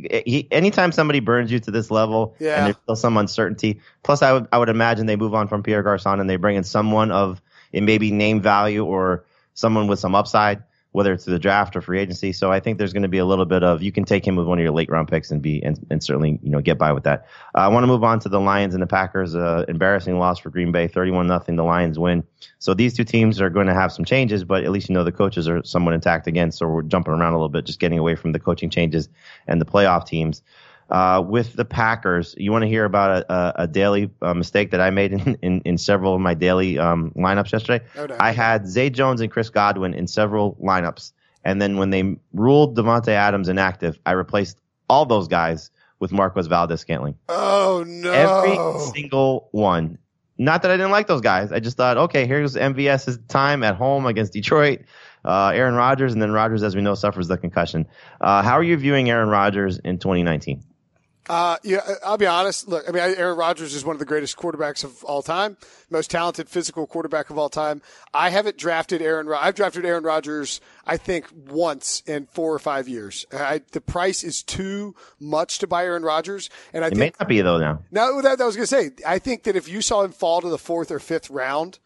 S3: anytime somebody burns you to this level,
S4: Yeah.
S3: and there's still some uncertainty. Plus, I would I would imagine they move on from Pierre Garcon and they bring in someone of it maybe name value or someone with some upside, whether it's the draft or free agency. So I think there's going to be a little bit of you can take him with one of your late round picks and be and, and certainly you know get by with that. Uh, I want to move on to the Lions and the Packers. Uh, embarrassing loss for Green Bay, 31 nothing. The Lions win. So these two teams are going to have some changes, but at least you know the coaches are somewhat intact again. So we're jumping around a little bit, just getting away from the coaching changes and the playoff teams. Uh, with the Packers, you want to hear about a, a, a daily uh, mistake that I made in, in, in several of my daily um, lineups yesterday.
S4: Oh, no.
S3: I had Zay Jones and Chris Godwin in several lineups, and then when they ruled Davante Adams inactive, I replaced all those guys with Marquez Valdes-Scantling.
S4: oh no,
S3: Every single one. Not that I didn't like those guys. I just thought, okay, here's MVS's time at home against Detroit. Uh, Aaron Rodgers, and then Rodgers, as we know, suffers the concussion. Uh, how are you viewing Aaron Rodgers in 2019?
S4: Uh, yeah, I'll be honest. Look, I mean, Aaron Rodgers is one of the greatest quarterbacks of all time, most talented physical quarterback of all time. I haven't drafted Aaron. Ro- I've drafted Aaron Rodgers, I think, once in four or five years. I, the price is too much to buy Aaron Rodgers, and I
S3: It may
S4: think
S3: not be though now.
S4: no, that, that I was going to say. I think that if you saw him fall to the fourth or fifth round,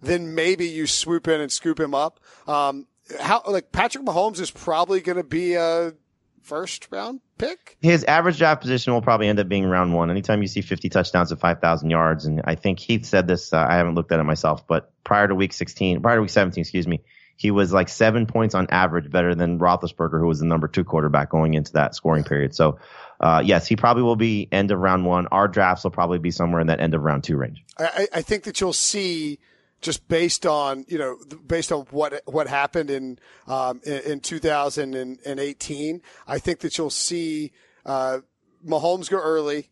S4: then maybe you swoop in and scoop him up. Um, how like Patrick Mahomes is probably going to be a first round pick.
S3: His average draft position will probably end up being round one. Anytime you see 50 touchdowns and 5,000 yards, and I think Heath said this. Uh, I haven't looked at it myself, but prior to week 16, prior to week 17, excuse me, he was like seven points on average better than Roethlisberger, who was the number two quarterback going into that scoring period. So, uh, yes, he probably will be end of round one. Our drafts will probably be somewhere in that end of round two range.
S4: I I think that you'll see just based on you know based on what what happened in um, in, in 2018. I think that you'll see uh, Mahomes go early.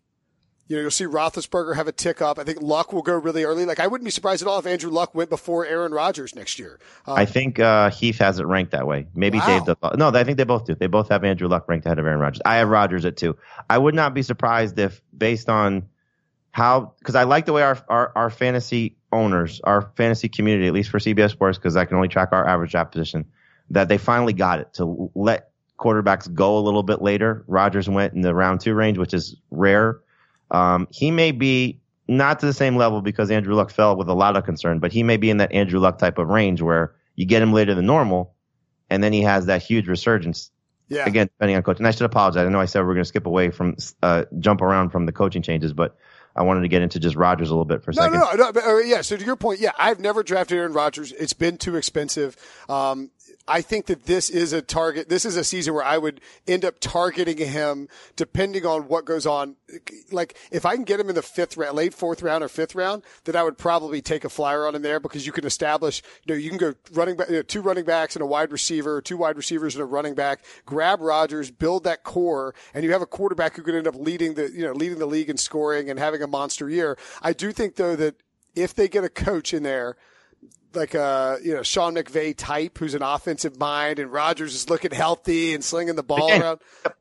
S4: You know, you'll see Roethlisberger have a tick up. I think Luck will go really early. Like I wouldn't be surprised at all if Andrew Luck went before Aaron Rodgers next year. Um,
S3: I think uh, Heath has it ranked that way. Maybe
S4: Wow.
S3: Dave does. No, I think they both do. They both have Andrew Luck ranked ahead of Aaron Rodgers. I have Rodgers at two. I would not be surprised if, based on how, because I like the way our, our our fantasy owners, our fantasy community, at least for CBS Sports, because I can only track our average draft position, that they finally got it to let quarterbacks go a little bit later. Rodgers went in the round two range, which is rare. Um, he may be not to the same level because Andrew Luck fell with a lot of concern, but he may be in that Andrew Luck type of range where you get him later than normal, and then he has that huge resurgence.
S4: yeah.
S3: Again, depending on coach. And I should apologize. I know I said we are going to skip away from, uh, jump around from the coaching changes, but I wanted to get into just Rodgers a little bit for a
S4: No,
S3: second.
S4: no, no, no. But, uh, yeah. So to your point, yeah, I've never drafted Aaron Rodgers. It's been too expensive. Um, I think that this is a target. This is a season where I would end up targeting him depending on what goes on. Like if I can get him in the fifth round, late fourth round or fifth round, then I would probably take a flyer on him there because you can establish, you know, you can go running back, you know, two running backs and a wide receiver, two wide receivers and a running back, grab Rodgers, build that core, and you have a quarterback who could end up leading the, you know, leading the league in scoring and having a monster year. I do think though that if they get a coach in there like a you know Sean McVay type who's an offensive mind, and Rodgers is looking healthy and slinging the ball
S3: McDaniel.
S4: around.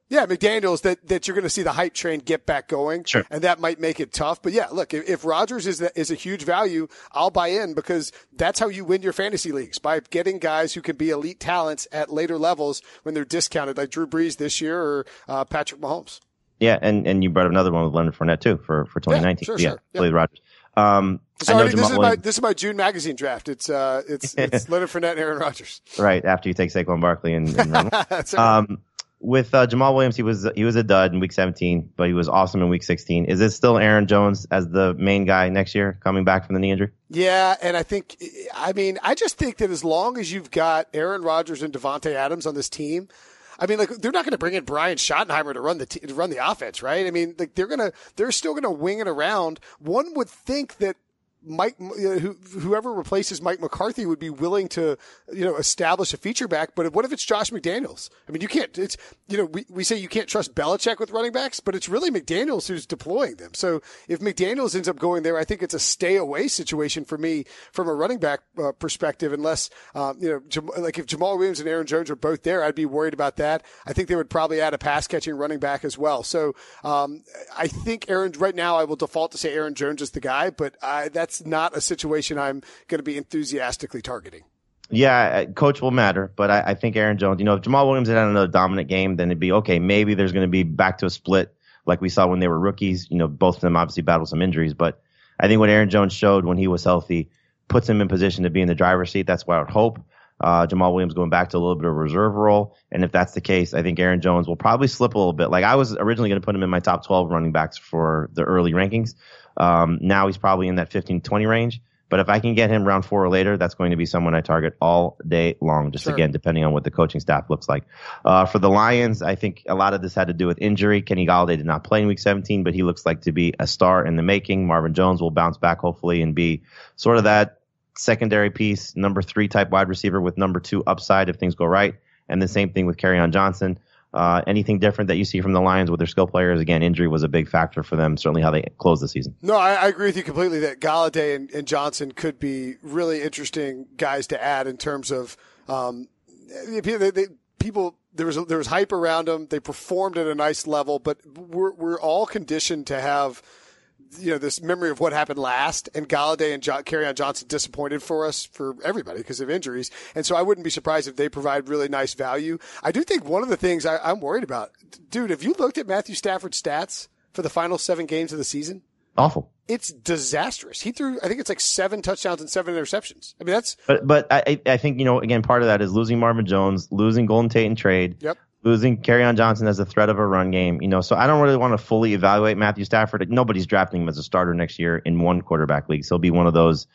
S4: Yeah, McDaniel's that, that you're going to see the hype train get back going,
S3: Sure.
S4: and that might make it tough. But yeah, look, if, if Rodgers is a, is a huge value, I'll buy in because that's how you win your fantasy leagues by getting guys who can be elite talents at later levels when they're discounted, like Drew Brees this year or uh, Patrick Mahomes.
S3: Yeah, and, and you brought up another one with Leonard Fournette too for, for 2019.
S4: sure,
S3: yeah,
S4: sure. Yeah.
S3: Rodgers. Um,
S4: It's
S3: I know
S4: already, this is my this is my June magazine draft. It's uh it's it's Leonard Fournette and Aaron Rodgers.
S3: right after you take Saquon Barkley and, and
S4: right.
S3: Um, with uh, Jamaal Williams, he was he was a dud in Week 17, but he was awesome in Week 16. Is it still Aaron Jones as the main guy next year, coming back from the knee injury?
S4: Yeah, and I think, I mean, I just think that as long as you've got Aaron Rodgers and Davante Adams on this team, I mean, like they're not going to bring in Brian Schottenheimer to run the t- to run the offense, right? I mean, like they're gonna they're still going to wing it around. One would think that. Mike, who, whoever replaces Mike McCarthy would be willing to, you know, establish a feature back. But what if it's Josh McDaniels? I mean, you can't, it's, you know, we, we say you can't trust Belichick with running backs, but it's really McDaniels who's deploying them. So if McDaniels ends up going there, I think it's a stay away situation for me from a running back uh, perspective, unless, um, you know, Jam- like if Jamaal Williams and Aaron Jones are both there, I'd be worried about that. I think they would probably add a pass catching running back as well. So, um, I think Aaron, right now I will default to say Aaron Jones is the guy, but I, that's not a situation I'm going to be enthusiastically targeting.
S3: Yeah, uh, coach will matter, but I, I think Aaron Jones. You know, if Jamaal Williams had another dominant game, then it'd be okay. Maybe there's going to be back to a split like we saw when they were rookies. You know, both of them obviously battled some injuries, but I think what Aaron Jones showed when he was healthy puts him in position to be in the driver's seat. That's what I would hope. Uh, Jamaal Williams going back to a little bit of a reserve role. And if that's the case, I think Aaron Jones will probably slip a little bit. Like I was originally going to put him in my top 12 running backs for the early rankings. Um, now he's probably in that 15 20 range. But if I can get him round four or later, that's going to be someone I target all day long, just
S4: Sure.
S3: again, depending on what the coaching staff looks like. Uh, for the Lions, I think a lot of this had to do with injury. Kenny Golladay did not play in week 17, but he looks like to be a star in the making. Marvin Jones will bounce back hopefully and be sort of that secondary piece, number three type wide receiver with number two upside if things go right. And the same thing with Kerryon Johnson. Uh, anything different that you see from the Lions with their skill players? Again, injury was a big factor for them, certainly how they closed the season.
S4: No, I, I agree with you completely that Golladay and, and Johnson could be really interesting guys to add in terms of um, they, they, people. There was there was hype around them. They performed at a nice level, but we're we're all conditioned to have you know this memory of what happened last, and Golladay and jo- Kerryon Johnson disappointed for us for everybody because of injuries, and so I wouldn't be surprised if they provide really nice value. I do think one of the things I, I'm worried about, dude, have you looked at Matthew Stafford's stats for the final seven games of the season?
S3: Awful.
S4: it's disastrous. He threw, I think it's like seven touchdowns and seven interceptions. I mean, that's
S3: But but I I think you know again part of that is losing Marvin Jones, losing Golden Tate in trade,
S4: Yep.
S3: Losing Kerryon Johnson as a threat of a run game. You know, so I don't really want to fully evaluate Matthew Stafford. Nobody's drafting him as a starter next year in one quarterback league. So he'll be one of those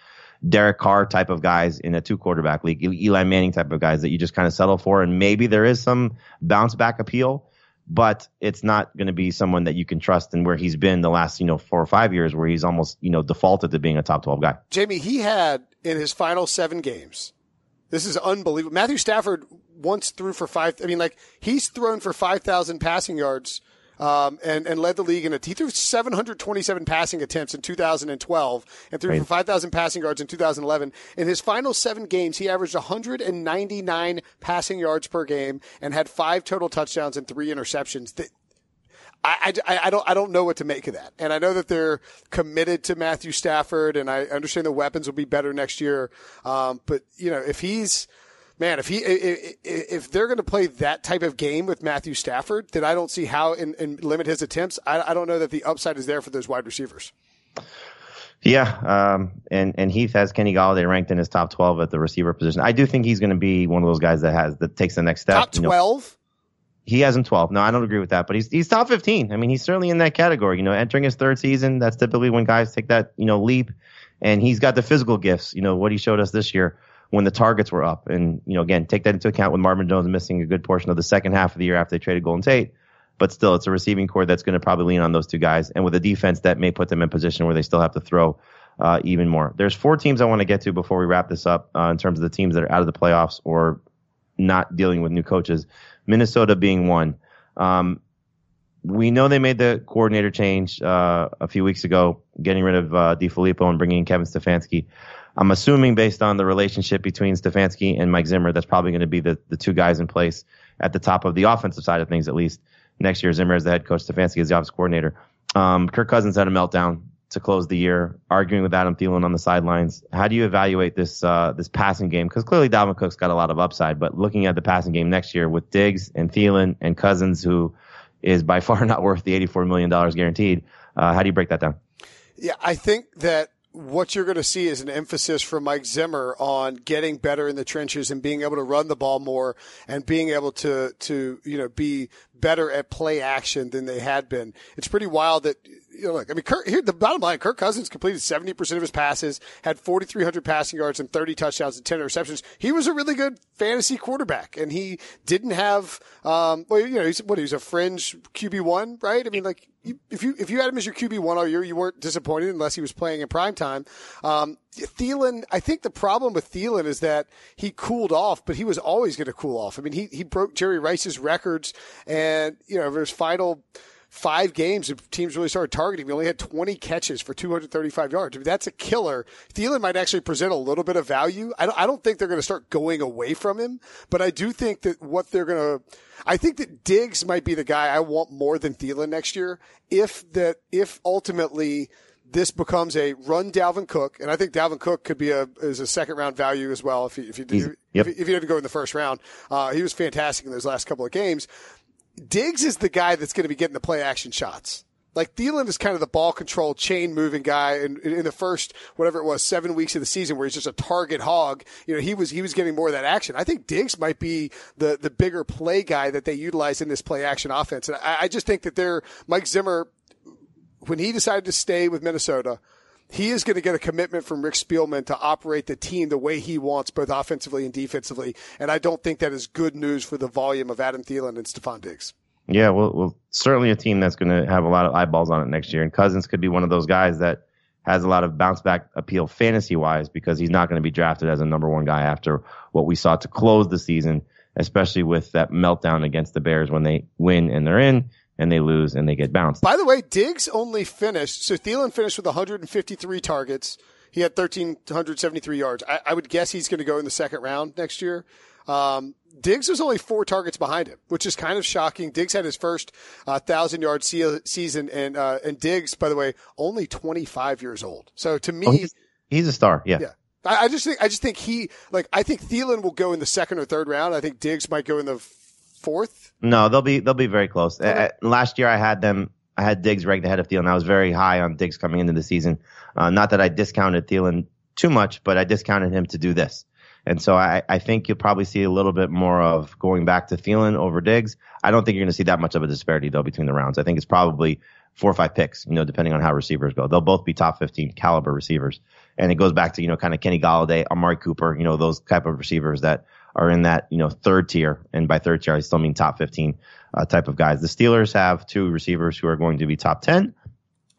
S3: Derek Carr type of guys in a two quarterback league, Eli Manning type of guys that you just kind of settle for. And maybe there is some bounce back appeal, but it's not going to be someone that you can trust and where he's been the last, you know, four or five years where he's almost, you know, defaulted to being a top 12 guy.
S4: Jamie. He had in his final seven games. This is unbelievable. Matthew Stafford once threw for five. I mean, like he's thrown for five thousand passing yards. Um, and, and led the league in a, he threw 727 passing attempts in 2012 and threw for 5,000 passing yards in 2011. In his final seven games, he averaged 199 passing yards per game and had five total touchdowns and three interceptions. The- I, I, I don't I don't know what to make of that, and I know that they're committed to Matthew Stafford, and I understand the weapons will be better next year. Um, but you know, if he's man, if he if, if they're going to play that type of game with Matthew Stafford, then I don't see how and, and limit his attempts. I, I don't know that the upside is there for those wide receivers.
S3: Yeah, um, and and Heath has Kenny Golladay ranked in his top twelve at the receiver position. I do think he's going to be one of those guys that has that takes the next step.
S4: Top
S3: You know,
S4: twelve.
S3: He has him twelve. No, I don't agree with that, but he's he's top fifteen. I mean, he's certainly in that category. You know, entering his third season, that's typically when guys take that you know leap, and he's got the physical gifts. You know what he showed us this year when the targets were up, and you know again take that into account with Marvin Jones missing a good portion of the second half of the year after they traded Golden Tate. But still, it's a receiving corps that's going to probably lean on those two guys, and with a defense that may put them in position where they still have to throw uh, even more. There's four teams I want to get to before we wrap this up uh, in terms of the teams that are out of the playoffs or not dealing with new coaches. Minnesota being one. Um, we know they made the coordinator change uh, a few weeks ago, getting rid of uh, DeFilippo and bringing in Kevin Stefanski. I'm assuming based on the relationship between Stefanski and Mike Zimmer, that's probably going to be the, the two guys in place at the top of the offensive side of things, at least next year. Zimmer as the head coach, Stefanski as the offensive coordinator. Um, Kirk Cousins had a meltdown to close the year, arguing with Adam Thielen on the sidelines. How do you evaluate this uh, this passing game? Because clearly Dalvin Cook's got a lot of upside, but looking at the passing game next year with Diggs and Thielen and Cousins, who is by far not worth the $84 million guaranteed, uh, how do you break that down?
S4: Yeah, I think that what you're going to see is an emphasis from Mike Zimmer on getting better in the trenches and being able to run the ball more and being able to to you know be better at play action than they had been. It's pretty wild that you know, look, I mean, Kirk, here the bottom line: Kirk Cousins completed seventy percent of his passes, had forty three hundred passing yards and thirty touchdowns and ten interceptions. He was a really good fantasy quarterback, and he didn't have, um, well, you know, he's what he's a fringe QB one, right? I mean, like if you if you had him as your QB one all year, you weren't disappointed unless he was playing in prime time. Um, Thielen, I think the problem with Thielen is that he cooled off, but he was always going to cool off. I mean, he he broke Jerry Rice's records, and you know, his final five games, teams really started targeting. We only had 20 catches for 235 yards. I mean, that's a killer. Thielen might actually present a little bit of value. I don't, I don't think they're going to start going away from him, but I do think that what they're going to, I think that Diggs might be the guy I want more than Thielen next year. If that, if ultimately this becomes a run Dalvin Cook, and I think Dalvin Cook could be a is a second round value as well if you if you did, yep. if, you, if you had to go in the first round. Uh, he was fantastic in those last couple of games. Diggs is the guy that's going to be getting the play action shots. Like Thielen is kind of the ball control, chain moving guy. And in, in, the first, whatever it was, seven weeks of the season where he's just a target hog, you know, he was, he was getting more of that action. I think Diggs might be the, the bigger play guy that they utilize in this play action offense. And I, I just think that they're, Mike Zimmer, when he decided to stay with Minnesota, he is going to get a commitment from Rick Spielman to operate the team the way he wants, both offensively and defensively. And I don't think that is good news for the volume of Adam Thielen and Stefon Diggs.
S3: Yeah, well, well, certainly a team that's going to have a lot of eyeballs on it next year. And Cousins could be one of those guys that has a lot of bounce back appeal fantasy wise because he's not going to be drafted as a number one guy after what we saw to close the season, especially with that meltdown against the Bears when they win and they're in and they lose and they get bounced.
S4: By the way, Diggs only finished. So Thielen finished with 153 targets. He had 1,373 yards. I, I would guess he's going to go in the second round next year. Um, Diggs was only four targets behind him, which is kind of shocking. Diggs had his first uh, thousand yard se- season, and uh, and Diggs, by the way, only 25 years old. So to me, oh,
S3: he's, he's, a star. Yeah.
S4: Yeah. I, I just think I just think he like I think Thielen will go in the second or third round. I think Diggs might go in the fourth.
S3: No, they'll be they'll be very close. Uh, last year, I had them. I had Diggs ranked ahead of Thielen. I was very high on Diggs coming into the season. Uh, not that I discounted Thielen too much, but I discounted him to do this. And so I, I think you'll probably see a little bit more of going back to Thielen over Diggs. I don't think you're going to see that much of a disparity though between the rounds. I think it's probably four or five picks, you know, depending on how receivers go. They'll both be top 15 caliber receivers. And it goes back to, you know, kind of Kenny Golladay, Amari Cooper, you know, those type of receivers that are in that, you know, third tier. And by third tier, I still mean top 15 uh, type of guys. The Steelers have two receivers who are going to be top 10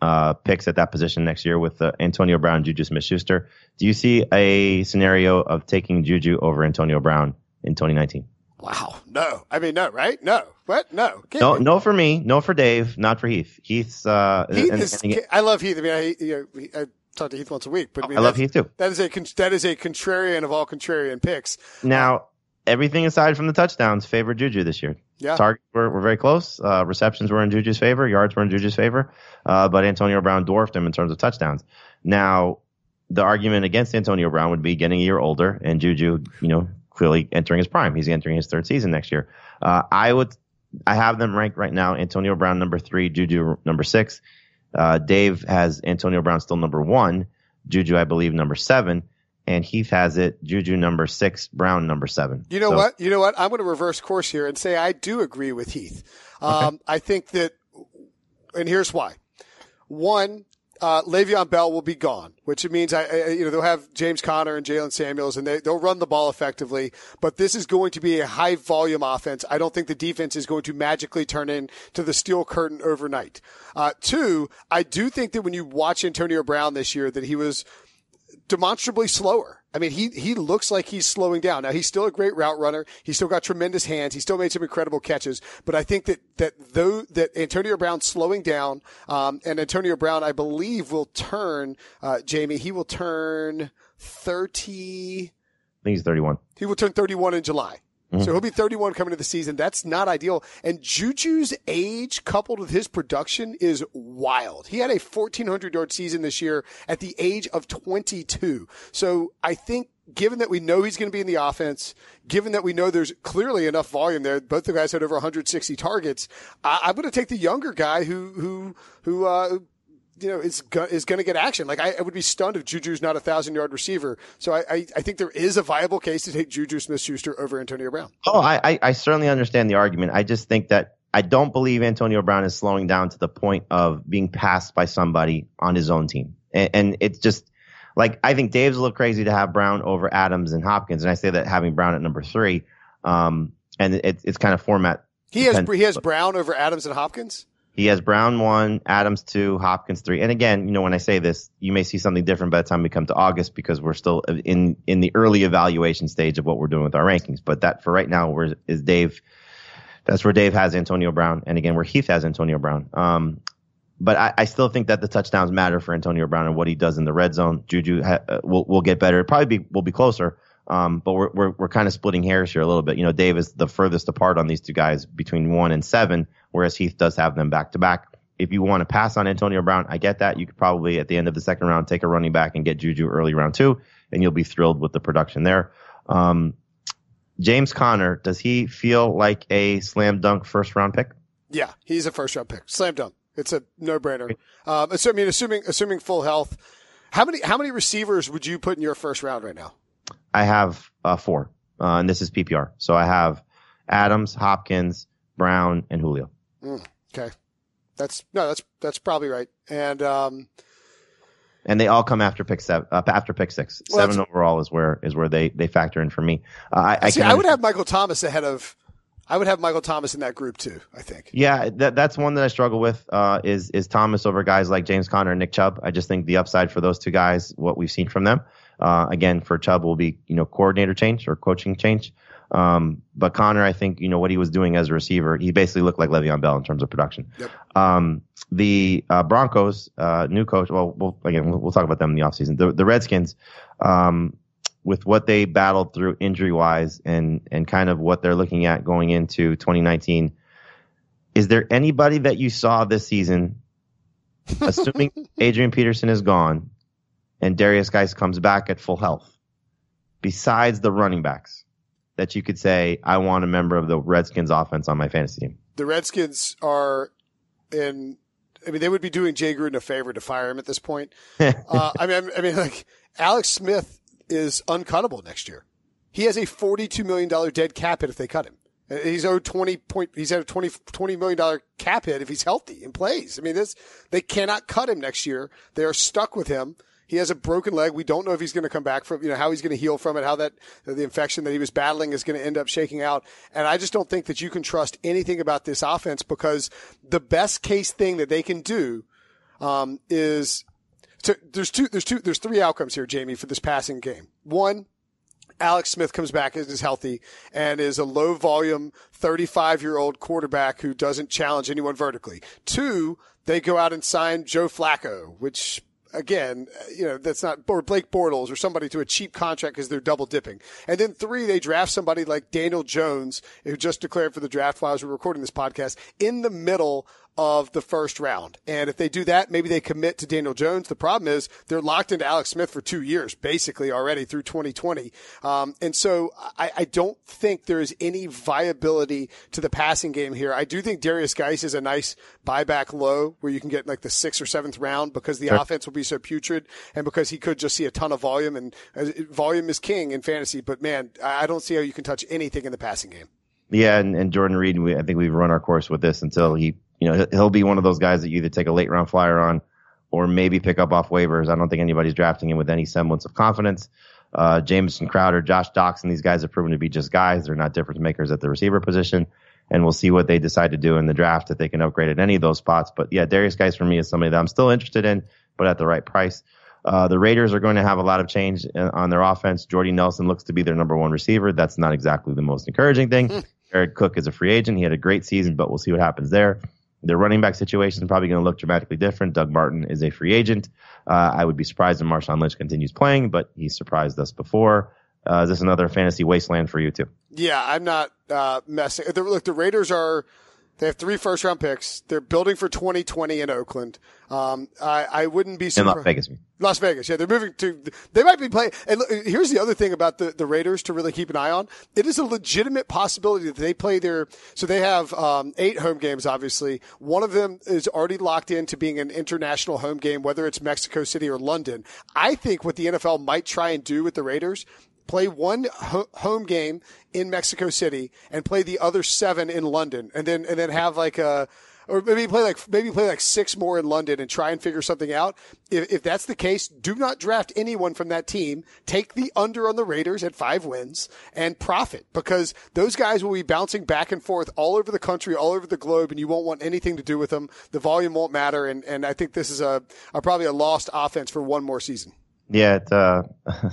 S3: uh, picks at that position next year with uh, Antonio Brown, Juju Smith-Schuster. Do you see a scenario of taking Juju over Antonio Brown in 2019?
S4: Wow. No. I mean, no, right? No. What? No.
S3: Can't no, be. no for me. No for Dave. Not for Heath. Heath's, uh,
S4: Heath and, is, and I love Heath. I mean, I, you know, I talk to Heath once a week, but I, mean,
S3: I love Heath too.
S4: That is a, that is a contrarian of all contrarian picks.
S3: Now, everything aside from the touchdowns favored Juju this year.
S4: Yeah.
S3: Targets were, were very close. Uh, receptions were in Juju's favor. Yards were in Juju's favor. Uh, but Antonio Brown dwarfed him in terms of touchdowns. Now, the argument against Antonio Brown would be getting a year older and Juju, you know, clearly entering his prime. He's entering his third season next year. Uh, I would, I have them ranked right now. Antonio Brown number three, Juju number six. Uh, Dave has Antonio Brown still number one. Juju, I believe, number seven and Heath has it Juju number six, Brown number seven.
S4: You know so, what? You know what? I'm going to reverse course here and say I do agree with Heath. Um, okay. I think that, and here's why. One, uh, Le'Veon Bell will be gone, which means I, I, you know, they'll have James Conner and Jaylen Samuels and they, they'll run the ball effectively, but this is going to be a high volume offense. I don't think the defense is going to magically turn into the steel curtain overnight. Uh, two, I do think that when you watch Antonio Brown this year, that he was demonstrably slower. I mean, he, he looks like he's slowing down. Now, he's still a great route runner. He's still got tremendous hands. He still made some incredible catches. But I think that, that though, that Antonio Brown slowing down, um, and Antonio Brown, I believe will turn, uh, Jamie, he will turn 30.
S3: I think he's 31.
S4: He will turn 31 in July. Mm-hmm. So he'll be 31 coming to the season. That's not ideal. And Juju's age coupled with his production is wild. He had a 1400 yard season this year at the age of 22. So I think given that we know he's going to be in the offense, given that we know there's clearly enough volume there, both the guys had over 160 targets. I, am going to take the younger guy who, who, who, uh, you know, is go- is going to get action. Like I, I, would be stunned if Juju's not a thousand yard receiver. So I, I, I, think there is a viable case to take Juju Smith Schuster over Antonio Brown.
S3: Oh, I, I certainly understand the argument. I just think that I don't believe Antonio Brown is slowing down to the point of being passed by somebody on his own team. And, and it's just like I think Dave's a little crazy to have Brown over Adams and Hopkins, and I say that having Brown at number three. Um, and it, it's kind of format.
S4: He has he has Brown over Adams and Hopkins.
S3: He has Brown one, Adams two, Hopkins three. And again, you know, when I say this, you may see something different by the time we come to August because we're still in in the early evaluation stage of what we're doing with our rankings. But that for right now, is Dave? That's where Dave has Antonio Brown, and again, where Heath has Antonio Brown. Um, but I, I, still think that the touchdowns matter for Antonio Brown and what he does in the red zone. Juju ha, uh, will will get better. It probably be will be closer. Um, but we're, we're, we're kind of splitting hairs here a little bit. You know, Dave is the furthest apart on these two guys between one and seven, whereas Heath does have them back to back. If you want to pass on Antonio Brown, I get that. You could probably at the end of the second round take a running back and get Juju early round two, and you'll be thrilled with the production there. Um, James Conner, does he feel like a slam dunk first round pick?
S4: Yeah, he's a first round pick. Slam dunk. It's a no brainer. Um, assuming, assuming, assuming full health. How many, how many receivers would you put in your first round right now?
S3: I have uh, four, uh, and this is PPR. So I have Adams, Hopkins, Brown, and Julio.
S4: Mm, okay, that's no, that's that's probably right. And um,
S3: and they all come after pick seven, uh, after pick six. Well, seven overall is where is where they they factor in for me. Uh, I, I,
S4: see, I would have Michael Thomas ahead of. I would have Michael Thomas in that group too. I think.
S3: Yeah, that, that's one that I struggle with. Uh, is is Thomas over guys like James Conner and Nick Chubb? I just think the upside for those two guys, what we've seen from them, uh, again, for Chubb will be, you know, coordinator change or coaching change. Um, but Conner, I think, you know, what he was doing as a receiver, he basically looked like Le'Veon Bell in terms of production. Yep. Um, the, uh, Broncos, uh, new coach, well, we'll again, we'll, we'll, talk about them in the offseason. The, the Redskins, um, with what they battled through injury wise and, and kind of what they're looking at going into 2019, is there anybody that you saw this season, assuming Adrian Peterson is gone, and Derrius Guice comes back at full health, besides the running backs, that you could say, I want a member of the Redskins offense on my fantasy team?
S4: The Redskins are in, I mean, they would be doing Jay Gruden a favor to fire him at this point. uh, I mean, I mean, like Alex Smith is uncuttable next year. He has a $42 million dead cap hit if they cut him. He's owed 20 point, he's at a 20, $20 million cap hit if he's healthy and plays. I mean, this, they cannot cut him next year. They are stuck with him. He has a broken leg. We don't know if he's going to come back from, you know, how he's going to heal from it, how that, the infection that he was battling is going to end up shaking out. And I just don't think that you can trust anything about this offense because the best case thing that they can do, um, is to, there's two, there's two, there's three outcomes here, Jamie, for this passing game. One, Alex Smith comes back and is healthy and is a low volume 35 year old quarterback who doesn't challenge anyone vertically. Two, they go out and sign Joe Flacco, which again, you know, that's not, or Blake Bortles or somebody to a cheap contract because they're double dipping. And then three, they draft somebody like Daniel Jones, who just declared for the draft while I was recording this podcast, in the middle of the first round. And if they do that, maybe they commit to Daniel Jones. The problem is they're locked into Alex Smith for two years, basically already through 2020. Um, and so I, I, don't think there is any viability to the passing game here. I do think Derrius Guice is a nice buyback low where you can get like the sixth or seventh round because the sure. offense will be so putrid and because he could just see a ton of volume and uh, volume is king in fantasy. But man, I don't see how you can touch anything in the passing game.
S3: Yeah, and, and Jordan Reed, we, I think we've run our course with this until he you know, he'll be one of those guys that you either take a late round flyer on or maybe pick up off waivers. I don't think anybody's drafting him with any semblance of confidence. Uh, Jamison Crowder, Josh Doctson, these guys have proven to be just guys. They're not difference makers at the receiver position. And we'll see what they decide to do in the draft if they can upgrade at any of those spots. But yeah, Derrius Guice for me is somebody that I'm still interested in, but at the right price. Uh, the Raiders are going to have a lot of change uh, on their offense. Jordy Nelson looks to be their number one receiver. That's not exactly the most encouraging thing. Jared Cook is a free agent. He had a great season, but we'll see what happens there. Their running back situation is probably going to look dramatically different. Doug Martin is a free agent. Uh, I would be surprised if Marshawn Lynch continues playing, but he's surprised us before. Uh, is this another fantasy wasteland for you too?
S4: Yeah, I'm not uh, messing. The, look, the Raiders are. They have three first round picks. They're building for 2020 in Oakland. Um, I, I wouldn't be surprised. In.
S3: Las Vegas.
S4: Las Vegas. Yeah, they're moving to. They might be playing. And look, here's the other thing about the, the Raiders to really keep an eye on. It is a legitimate possibility that they play their. So they have um, eight home games. Obviously, one of them is already locked into being an international home game, whether it's Mexico City or London. I think what the NFL might try and do with the Raiders. Play one ho- home game in Mexico City and play the other seven in London, and then and then have like a or maybe play like maybe play like six more in London and try and figure something out. If, if that's the case, do not draft anyone from that team. Take the under on the Raiders at five wins and profit because those guys will be bouncing back and forth all over the country, all over the globe, and you won't want anything to do with them. The volume won't matter, and and I think this is a, a probably a lost offense for one more season.
S3: Yeah, it, uh,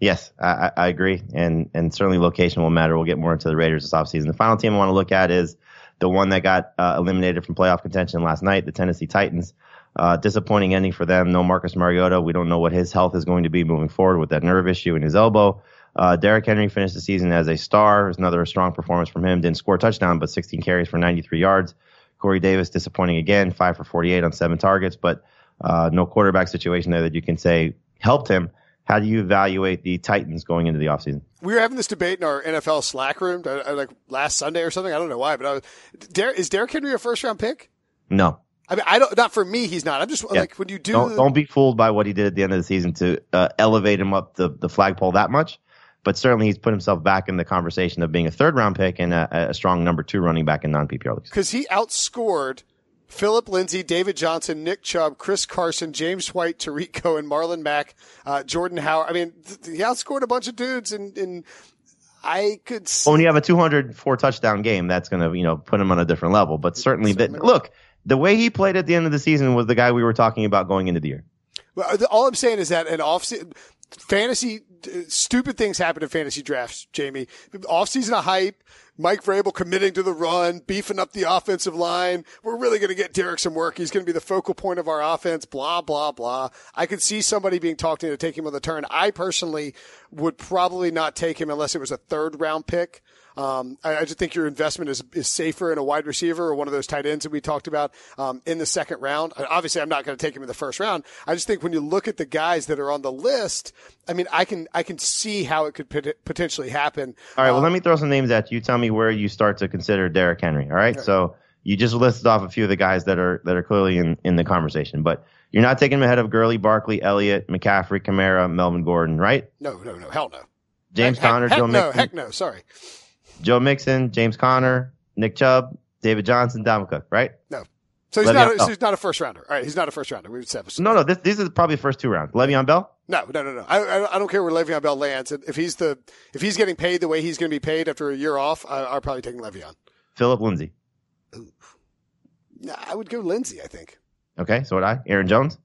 S3: yes, I, I agree, and and certainly location will matter. We'll get more into the Raiders this offseason. The final team I want to look at is the one that got uh, eliminated from playoff contention last night, the Tennessee Titans. Uh, disappointing ending for them. No Marcus Mariota. We don't know what his health is going to be moving forward with that nerve issue in his elbow. Uh, Derrick Henry finished the season as a star. It another strong performance from him. Didn't score a touchdown, but 16 carries for 93 yards. Corey Davis disappointing again, five for 48 on seven targets, but uh, no quarterback situation there that you can say helped him. How do you evaluate the Titans going into the offseason?
S4: We were having this debate in our NFL Slack room, uh, uh, like last Sunday or something. I don't know why, but I was, Der- is Derrick Henry a first round pick?
S3: No.
S4: I mean, I don't. Not for me, he's not. I'm just
S3: Yeah.
S4: like when you do.
S3: Don't, don't be fooled by what he did at the end of the season to uh, elevate him up the, the flagpole that much. But certainly he's put himself back in the conversation of being a third round pick and a, a strong number two running back in non PPR leagues.
S4: because he outscored Philip Lindsay, David Johnson, Nick Chubb, Chris Carson, James White, Tarik Cohen, Marlon Mack, uh, Jordan Howard. I mean, th- he outscored a bunch of dudes, and, and I could see.
S3: Well, when you have a 204 touchdown game, that's going to, you know, put him on a different level. But certainly, that, look, the way he played at the end of the season was the guy we were talking about going into the year.
S4: Well, the- all I'm saying is that an off fantasy stupid things happen in fantasy drafts. Jamey, off season of hype. Mike Vrabel committing to the run, beefing up the offensive line. We're really going to get Derrick some work. He's going to be the focal point of our offense. Blah blah blah. I could see somebody being talked into taking him on the turn. I personally would probably not take him unless it was a third round pick. Um, I, I just think your investment is, is safer in a wide receiver or one of those tight ends that we talked about um, in the second round. And Obviously, I'm not going to take him in the first round. I just think when you look at the guys that are on the list, I mean, I can I can see how it could pot- potentially happen.
S3: All right. Well, let me throw some names at you. Tell me where you start to consider Derrick Henry. All right. So you just listed off a few of the guys that are that are clearly in, in the conversation, but you're not taking him ahead of Gurley, Barkley, Elliott, McCaffrey, Kamara, Melvin Gordon, right?
S4: No, no, no, hell no.
S3: James
S4: heck,
S3: Conner,
S4: heck
S3: Joe
S4: no,
S3: Mixon,
S4: heck no. Sorry,
S3: Joe Mixon, James Conner, Nick Chubb, David Johnson, Dalvin Cook, right?
S4: no. So he's
S3: Le'Veon
S4: not. A, so he's not a first rounder. All right, he's not a first rounder. We've established.
S3: No, no. This, these are probably the first two rounds. Le'Veon Bell.
S4: No, no, no, no. I, I, don't care where Le'Veon Bell lands. If he's the if he's getting paid the way he's going to be paid after a year off, I, I'll probably take Le'Veon.
S3: Philip Lindsay.
S4: Nah, I would go Lindsay. I think
S3: Okay, so would I. Aaron Jones.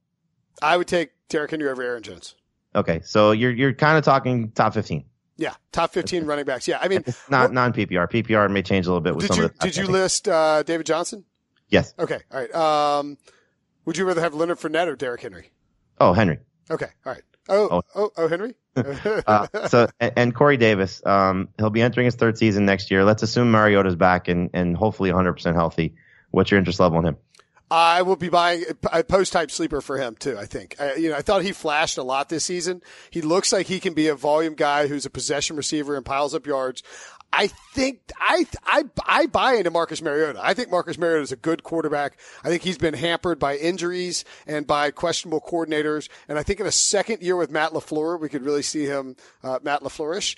S4: I would take Derrick Henry over Aaron Jones.
S3: Okay, so you're you're kind of talking top fifteen,
S4: Yeah, top fifteen running backs. Yeah, I mean,
S3: not non PPR. PPR may change a little bit with
S4: did
S3: some
S4: you
S3: of the.
S4: did you list uh, David Johnson?
S3: Yes.
S4: Okay, all right. Um, would you rather have Leonard Fournette or Derrick Henry?
S3: Oh, Henry.
S4: Okay, all right. Oh,
S3: Oh.
S4: oh, oh, Henry.
S3: Uh, so and, and Corey Davis, um, he'll be entering his third season next year. Let's assume Mariota's back and and hopefully 100 percent healthy. What's your interest level in him?
S4: I will be buying a post hype sleeper for him too. I think. I, you know, I thought he flashed a lot this season. He looks like he can be a volume guy who's a possession receiver and piles up yards. I think I I I buy into Marcus Mariota. I think Marcus Mariota is a good quarterback. I think he's been hampered by injuries and by questionable coordinators. And I think in a second year with Matt Lafleur, we could really see him uh, Matt Lafleurish.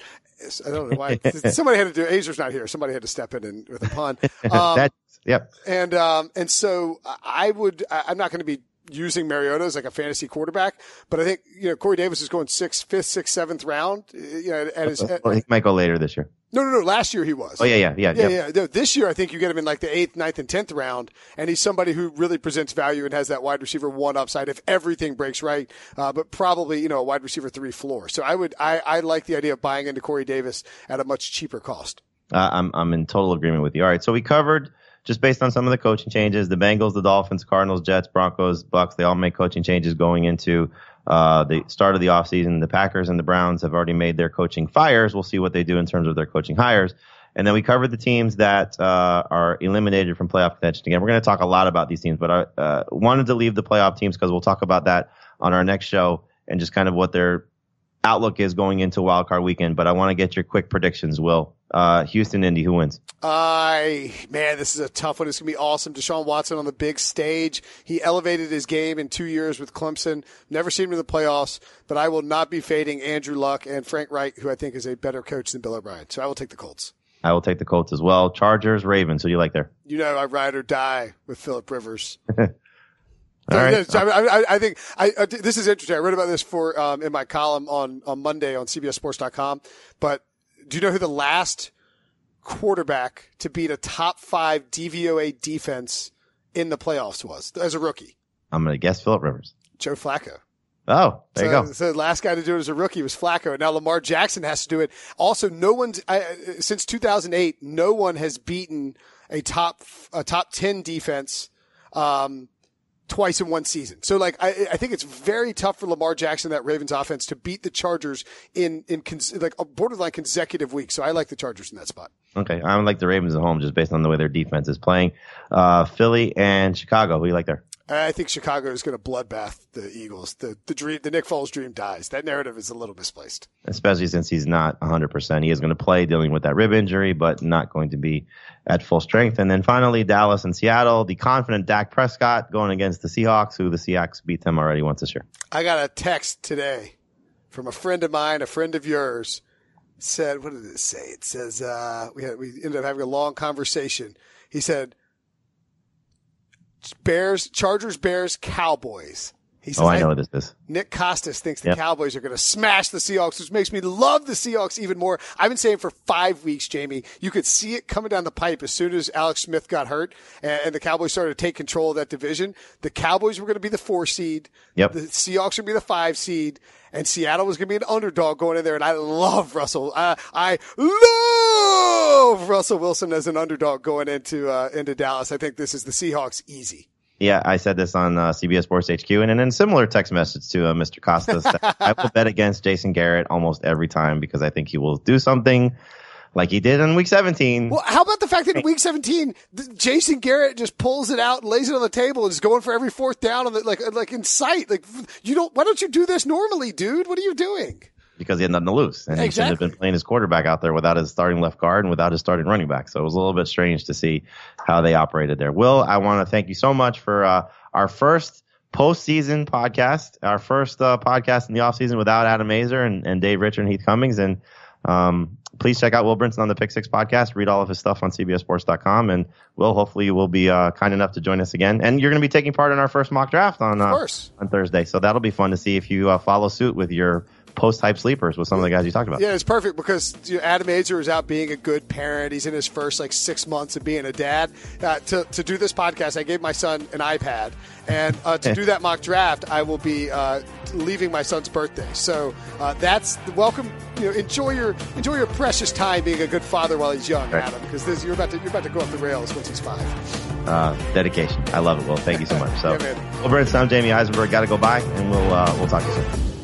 S4: I don't know why. Somebody had to do. Aizer's not here. Somebody had to step in and, with a pun. Um,
S3: that yep.
S4: and um, and so I would I'm not going to be using Mariota as like a fantasy quarterback. But I think you know Corey Davis is going sixth, fifth, sixth, seventh round. uh, You know, at his, at,
S3: Well, he might go later this year.
S4: no, no, no. Last year he was.
S3: Oh yeah, yeah, yeah,
S4: Yeah,
S3: yeah.
S4: yeah. No, this year, I think you get him in like the eighth, ninth, and tenth round, and he's somebody who really presents value and has that wide receiver one upside if everything breaks right. Uh, but probably, you know, a wide receiver three floor. So I would, I, I like the idea of buying into Corey Davis at a much cheaper cost.
S3: Uh, I'm I'm in total agreement with you. All right, so we covered just based on some of the coaching changes, the Bengals, the Dolphins, Cardinals, Jets, Broncos, Bucs, they all make coaching changes going into uh, the start of the offseason. The Packers and the Browns have already made their coaching fires. We'll see what they do in terms of their coaching hires. And then we covered the teams that uh, are eliminated from playoff contention. Again, we're going to talk a lot about these teams, but I uh, wanted to leave the playoff teams because we'll talk about that on our next show and just kind of what their outlook is going into Wild Card Weekend. But I want to get your quick predictions. Will uh, Houston, Indy, who wins?
S4: I man, this is a tough one. It's gonna be awesome. Deshaun Watson on the big stage. He elevated his game in two years with Clemson. Never seen him in the playoffs, but I will not be fading Andrew Luck and Frank Reich, who I think is a better coach than Bill O'Brien. So I will take the Colts.
S3: I will take the Colts as well. Chargers, Ravens. Who do you like there?
S4: You know, I ride or die with Philip Rivers.
S3: All right.
S4: I, I, I think I, uh, this is interesting. I read about this for um, in my column on on Monday on CBSSports.com. But do you know who the last quarterback to beat a top five DVOA defense in the playoffs was as a rookie?
S3: I'm going to guess Philip Rivers.
S4: Joe Flacco.
S3: Oh, there you go.
S4: So the last guy to do it as a rookie was Flacco. Now Lamar Jackson has to do it. Also, no one's I, since 2008. No one has beaten a top a top 10 defense. Um, twice in one season. So like, I, I think it's very tough for Lamar Jackson, that Ravens offense to beat the Chargers in, in cons- like a borderline consecutive week. So I like the Chargers in that spot.
S3: Okay. I like the Ravens at home just based on the way their defense is playing. Uh, Philly and Chicago. Who you like there?
S4: I think Chicago is going to bloodbath the Eagles. The, the dream, the Nick Foles dream dies. That narrative is a little misplaced.
S3: Especially since he's not 100%. He is going to play dealing with that rib injury, but not going to be at full strength. And then finally, Dallas and Seattle. The confident Dak Prescott going against the Seahawks, who the Seahawks beat them already once this year.
S4: I got a text today from a friend of mine, a friend of yours, said, what did it say? It says, uh, we had, we ended up having a long conversation. He said, Bears, Chargers, Bears, Cowboys. He says,
S3: Oh, I know what this is.
S4: Nick Kostos thinks the
S3: Yep.
S4: Cowboys are going to smash the Seahawks, which makes me love the Seahawks even more. I've been saying for five weeks, Jamey, you could see it coming down the pipe as soon as Alex Smith got hurt and, and the Cowboys started to take control of that division. The Cowboys were going to be the four seed.
S3: Yep.
S4: The Seahawks to be the five seed. And Seattle was going to be an underdog going in there. And I love Russell. Uh, I love Russell Wilson as an underdog going into, uh, into Dallas. I think this is the Seahawks easy.
S3: Yeah, I said this on uh, CBS Sports HQ, and then in a similar text message to uh, Mr. Kostos. I will bet against Jason Garrett almost every time because I think he will do something like he did in Week 17.
S4: Well, how about the fact that in week 17, th- Jason Garrett just pulls it out and lays it on the table and is going for every fourth down on like, like in sight. Like, you don't, why don't you do this normally, dude? What are you doing?
S3: Because he had nothing to lose. And he shouldn't have been playing his quarterback out there without his starting left guard and without his starting running back. So it was a little bit strange to see how they operated there. Will, I want to thank you so much for uh, our first postseason podcast, our first uh, podcast in the offseason without Adam Aizer and, and Dave Richard and Heath Cummings. And um, please check out Will Brinson on the Pick Six podcast. Read all of his stuff on CBSSports.com. And Will, hopefully, you will be uh, kind enough to join us again. And you're going to be taking part in our first mock draft on, uh, on Thursday. So that'll be fun to see if you uh, follow suit with your post hype sleepers with some of the guys you talked about.
S4: Yeah, it's perfect because you know, Adam Aizer is out being a good parent. He's in his first like six months of being a dad. Uh, to, to do this podcast, I gave my son an iPad. And uh, to do that mock draft, I will be uh, leaving my son's birthday. So uh, that's welcome. You know, enjoy your enjoy your precious time being a good father while he's young,
S3: Right.
S4: Adam, because you're about to you're about to go off the rails once he's five.
S3: uh, dedication. I love it. Well, thank you so much. So,
S4: Yeah,
S3: Brinson, I'm Jamey Eisenberg. Got to go by, and we'll uh, we'll talk to you soon.